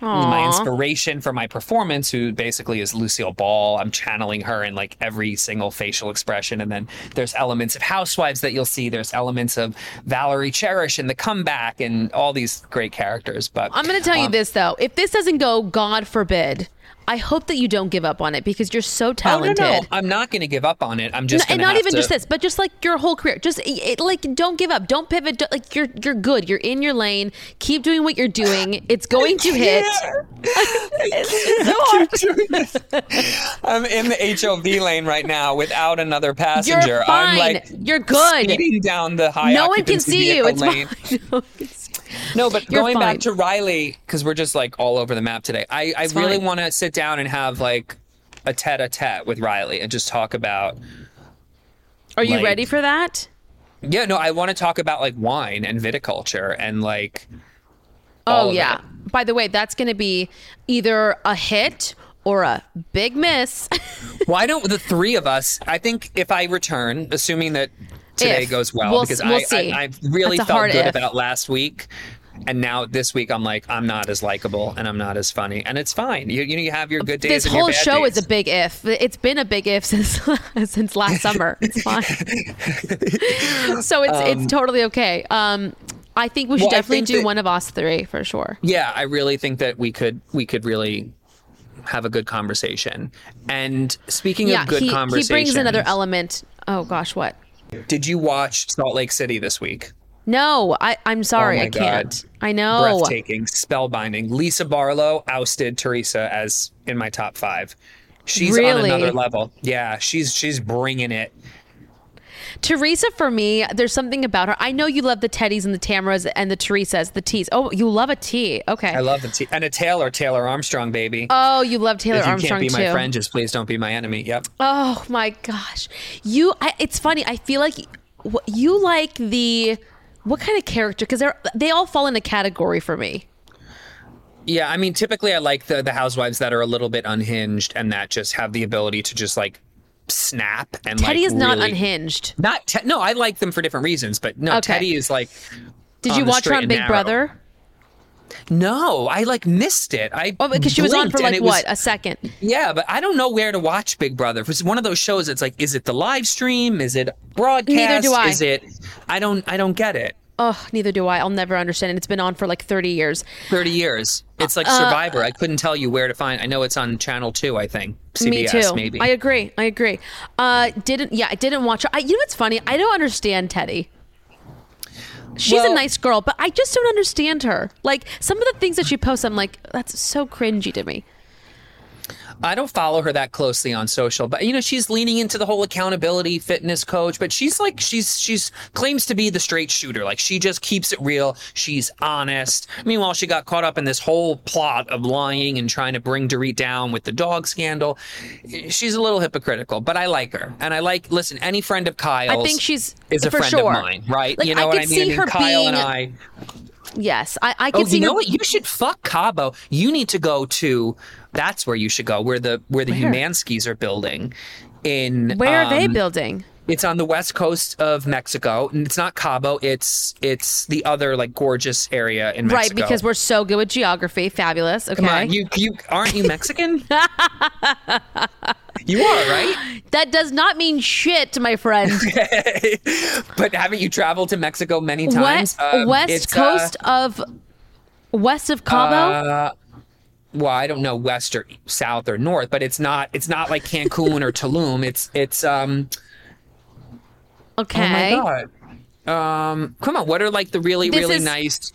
my inspiration for my performance, who basically is Lucille Ball. I'm channeling her in like every single facial expression. And then there's elements of Housewives that you'll see. There's elements of Valerie Cherish and the comeback and all these great characters. But I'm going to tell you um, this though: if this doesn't go, God forbid, I hope that you don't give up on it because you're so Oh, no, talented. no. I'm not going to give up on it. I'm just No, and not even to- just this, but just like your whole career. Just it, like don't give up, don't pivot. Don't, like you're you're good. You're in your lane. Keep doing what you're doing. It's going to hit. (laughs) (laughs) I'm in the HOV lane right now without another passenger. You're I'm fine. like You're good. speeding down the high no one can see you. vehicle It's lane. fine. (laughs) No one can see- No, but You're going fine. back to Riley, because we're just like all over the map today. I, I It's really want to sit down and have like a tete a tete with Riley and just talk about. Are you Like- ready for that? Yeah, no, I want to talk about like wine and viticulture and like. Oh yeah. it. By the way, that's going to be either a hit or a big miss. (laughs) Why don't the three of us? I think if I return, assuming that today If. goes well, We'll- because we'll I. I, I really That's felt good if. about last week, and now this week I'm like I'm not as likable and I'm not as funny, and it's fine. You you, know, you have your good days. this and your whole show days. is a big if. It's been a big if (laughs) since since last summer. It's fine. (laughs) so it's it's totally okay. Um, I think we should Well, definitely do that- one of us three for sure. Yeah, I really think that we could we could really have a good conversation. And speaking Yeah, of good he, he brings another element. Oh gosh, what? Did you watch Salt Lake City this week? No, I I'm sorry, Oh I can't. God. I know. Breathtaking, spellbinding. Lisa Barlow ousted Teresa as in my top five. She's Really? on another level. Yeah, she's she's bringing it. Teresa, for me, there's something about her. I know you love the Teddis and the Tamras and the Teresas, the T's. Oh, you love a a T. Okay. I love the t- and a Taylor Taylor Armstrong baby. Oh, you love Taylor if you Armstrong can't be too. my friend, just please don't be my enemy. Yep. Oh my gosh, you! I, it's funny. I feel like you like the what kind of character? Because they're they all fall in a category for me. Yeah, I mean, typically I like the the housewives that are a little bit unhinged and that just have the ability to just like snap and Teddi like is not really- unhinged. Not te- no, I like them for different reasons, but no, Okay. Teddi is like. Did you watch her on Big narrow. Brother? No, I like missed it. I Oh, because she was on for like was- what a second. Yeah, but I don't know where to watch Big Brother. It's one of those shows. It's like, is it the live stream? Is it broadcast? Neither do I. Is it? I don't. I don't get it. Oh, neither do I. I'll never understand it. It's been on for like 30 years. Thirty years. It's Uh, like Survivor. I couldn't tell you where to find. I know it's on Channel Two. I think CBS Me too. maybe. I agree. I agree. Uh, didn't yeah, I didn't watch. I, you know what's funny? I don't understand Teddi. She's a nice girl, but I just don't understand her. Like some of the things that she posts, I'm like, that's so cringy to me. I don't follow her that closely on social, but you know she's leaning into the whole accountability fitness coach. But she's like she's she's claims to be the straight shooter. Like she just keeps it real. She's honest. Meanwhile, she got caught up in this whole plot of lying and trying to bring Dorit down with the dog scandal. She's a little hypocritical, but I like her, and I like listen. Any friend of Kyle's, I think she's is a for friend sure. of mine, right? Like, you know I what I mean? I mean, her Kyle and I. Yes, I, I Oh, can see you know what? You should fuck Cabo. You need to go to. That's where you should go. Where the where the Where? Umanskys are building. In Where are they um, building? It's on the west coast of Mexico. And it's not Cabo. It's it's the other like gorgeous area in Mexico. Right, because we're so good with geography. Fabulous. Okay. Come on, you you aren't you Mexican? (laughs) you are right. that does not mean shit, my friend. (laughs) but haven't you traveled to Mexico many times? West, Um, west uh, coast of west of Cabo. Uh, well, I don't know west or south or north, but it's not it's not like Cancun or Tulum. It's it's um okay. oh my god. Um come on, what are like the really This really is- nice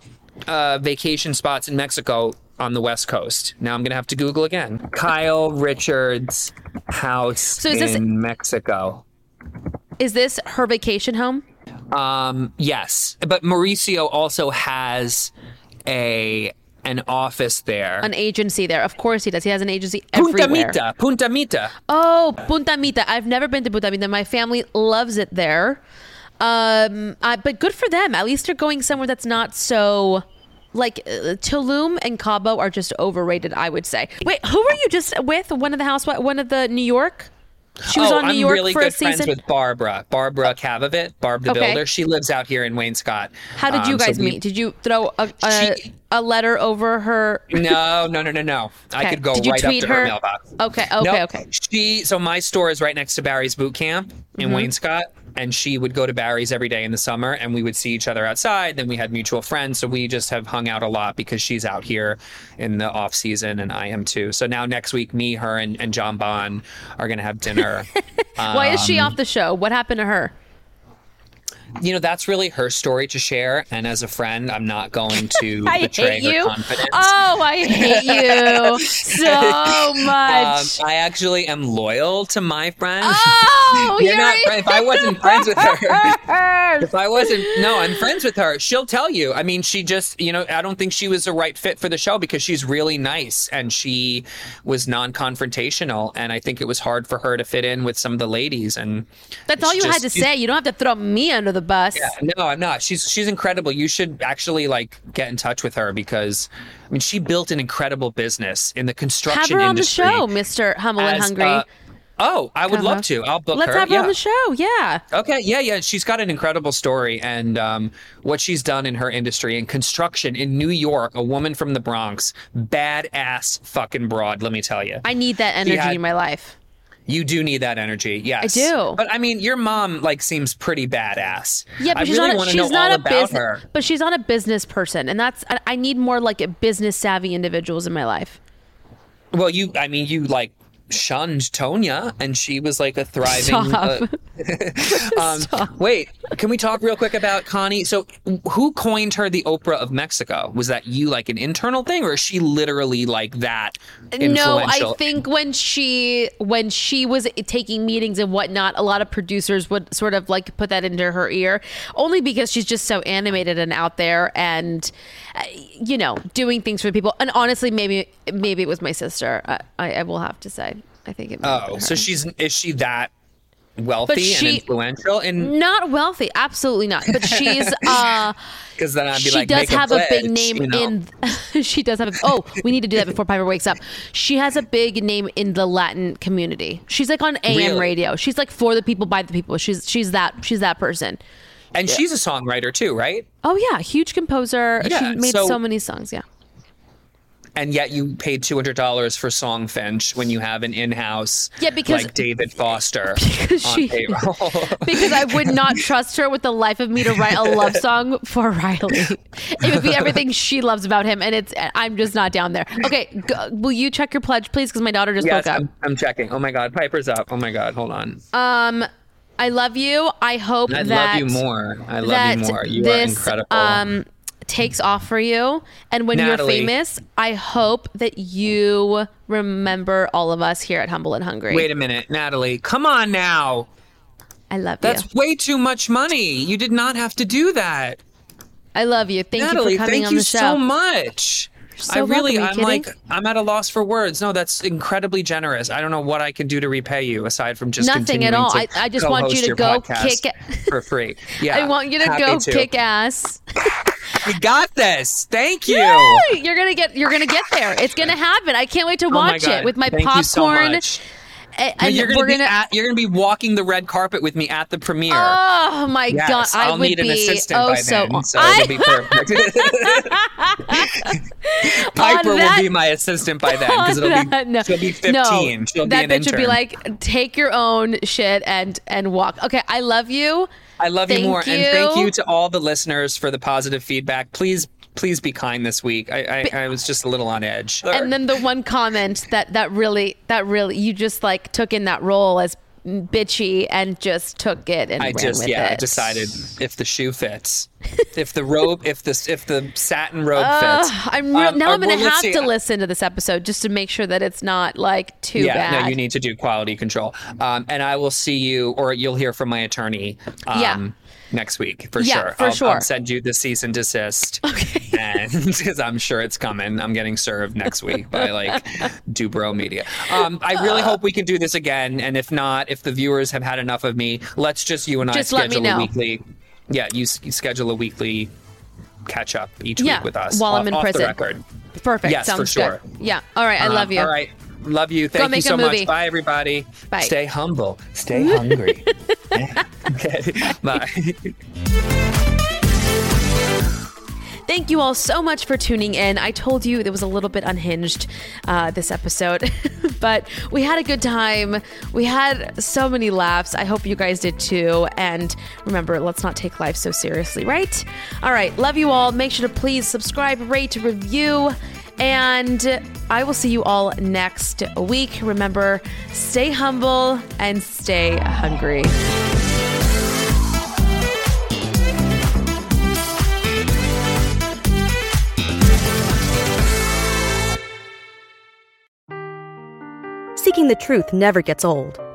uh vacation spots in Mexico on the west coast? Now I'm going to have to Google again. Kyle Richards house so is this- in Mexico. Is this her vacation home? Um, yes, but Mauricio also has a an office there. An agency there. Of course he does. He has an agency Punta everywhere. Mita, Punta Mita. Oh, Punta Mita. I've never been to Punta Mita. My family loves it there. Um, uh, but good for them. At least they're going somewhere that's not so. Like uh, Tulum and Cabo are just overrated, I would say. Wait, who were you just with? One of the house, one of the New York. She was oh, on New I'm York really for good a season. friends with Barbara. Barbara Kavovit, Barb the Okay. Builder. She lives out here in Wainscott. How did you Um, so guys we- meet? Did you throw a, a, She- a letter over her? No, no, no, no, no. I could go Did right up to her, her? mailbox. Okay, okay, Nope. okay. She so my store is right next to Barry's boot camp in Mm-hmm. Wainscott, and she would go to Barry's every day in the summer, and we would see each other outside. Then we had mutual friends, so we just have hung out a lot because she's out here in the off season, and I am too. So now next week, me, her, and, and John Bond are gonna have dinner. (laughs) Why is she Um, off the show? What happened to her? You know, that's really her story to share, and as a friend, I'm not going to (laughs) I betray hate her you. confidence. Oh, I hate you so (laughs) Um, much. I actually am loyal to my friend. oh, You're (laughs) you're not fri- if I wasn't friends with her. If I wasn't, no, I'm friends with her. She'll tell you. I mean, she just, you know, I don't think she was the right fit for the show because she's really nice and she was non-confrontational, and I think it was hard for her to fit in with some of the ladies. And That's all you had to say. You don't have to throw me under the bus. No, I'm not. She's she's incredible. You should actually like get in touch with her because, I mean, she built an incredible business in the construction Have her on the show, Mr. Humble and Hungry. uh, oh, I would Come love to. I'll book her. Let's have her yeah. on the show. Yeah. Okay, yeah, yeah. She's got an incredible story and um, what she's done in her industry in construction in New York. A woman from the Bronx, badass fucking broad. Let me tell you, I need that energy had- in my life. You do need that energy. Yes, I do. But I mean, your mom like seems pretty badass. Yeah, but I she's really not. A, she's not a business. her. But she's not a business person, and that's. I, I need more like a business savvy individuals in my life. Well, you, I mean, you like shunned Tonya, and she was like a thriving. Stop. uh, (laughs) um, wait, can we talk real quick about Connie? So, who coined her the Oprah of Mexico? Was that you, like an internal thing, or is she literally like that No, I think when she when she was taking meetings and whatnot, a lot of producers would sort of like put that into her ear, only because she's just so animated and out there, and uh, you know, doing things for people. And honestly, maybe maybe it was my sister. I, I, I will have to say, I think it. might have Oh, so she's is she that wealthy she- and influential? And not wealthy, absolutely not. But she's (laughs) uh because then I'd be she like, does have a, big name you know? in (laughs) she does have a, oh we need to do that before piper wakes up she has a big name in the latin community she's like on am Really? radio she's like for the people by the people she's she's that she's that person and she's a songwriter too, right? oh yeah huge composer Yeah, she made so- so many songs yeah And yet you paid two hundred dollars for Songfinch when you have an in-house, Yeah, because- like David Foster (laughs) Because on she- payroll. (laughs) because I would not trust her with the life of me to write a love song for Riley. It would be everything she loves about him, and it's I'm just not down there. Okay, g- will you check your pledge, please? Because my daughter just yes, woke up. I'm, I'm checking. Oh my God, Piper's up. Oh my God, hold on. Um, I love you. I hope I that I love you more. I love you more. You this are incredible. um takes off for you, and when Natalie. you're famous, I hope that you remember all of us here at Humble and Hungry. Wait a minute, Natalie. Come on now. I love That's you. That's way too much money. You did not have to do that. I love you. Thank Natalie, you for coming thank on you the show. so much. So I really, welcome. Are you I'm like. I'm at a loss for words. No, that's incredibly generous. I don't know what I can do to repay you aside from just Nothing at all. I- I just want you to go kick- for free. (laughs) Yeah, I want you to go kick ass. (laughs) We got this. Thank you. You're gonna get. You're gonna get there. It's gonna happen. I can't wait to Oh watch God. it with my Thank popcorn. And you're gonna we're be gonna. at, you're gonna be walking the red carpet with me at the premiere. oh my yes, god! I I'll would need an assistant oh by so. then, so I, it'll be perfect. (laughs) Piper that- will be my assistant by then because it'll (laughs) that- be no. she'll be 15. No, she'll that be an bitch would be like, take your own shit and and walk. Okay, I love you. I love you Thank more, and thank you. you to all the listeners for the positive feedback. Please, please be kind this week. I, I, I was just a little on edge. And then the one comment that that really that really you just like took in that role as bitchy and just took it and I ran just with yeah I decided (laughs) if the shoe fits, if the robe, if the if the satin robe Ugh, fits. I'm re- Um, now I'm gonna well, have see. to listen to this episode just to make sure that it's not like too yeah, bad. no, you need to do quality control. Um, and I will see you, or you'll hear from my attorney. Um, Yeah. Next week for Yeah, sure. for I'll, sure. I'll send you the cease and desist. (laughs) Okay. And because (laughs) I'm sure it's coming, I'm getting served next week by like (laughs) Dubrow Media. Um, I really hope we can do this again. And if not, if the viewers have had enough of me, let's just you and I Just let me schedule a weekly. Yeah, you, you schedule a weekly catch up each Yeah, week with us while I'm in off prison. The record. Perfect. Yes, for Sounds sure. good. Yeah. All right. I Um, love you. All right. Love you. Thank you so much. Bye, everybody. Bye. Stay humble. Stay (laughs) hungry. (laughs) okay. Bye. Thank you all so much for tuning in. I told you it was a little bit unhinged uh, this episode, (laughs) but we had a good time. We had so many laughs. I hope you guys did too. And remember, let's not take life so seriously, right? All right. Love you all. Make sure to please subscribe, rate, review. And I will see you all next week. Remember, stay humble and stay hungry. Seeking the truth never gets old.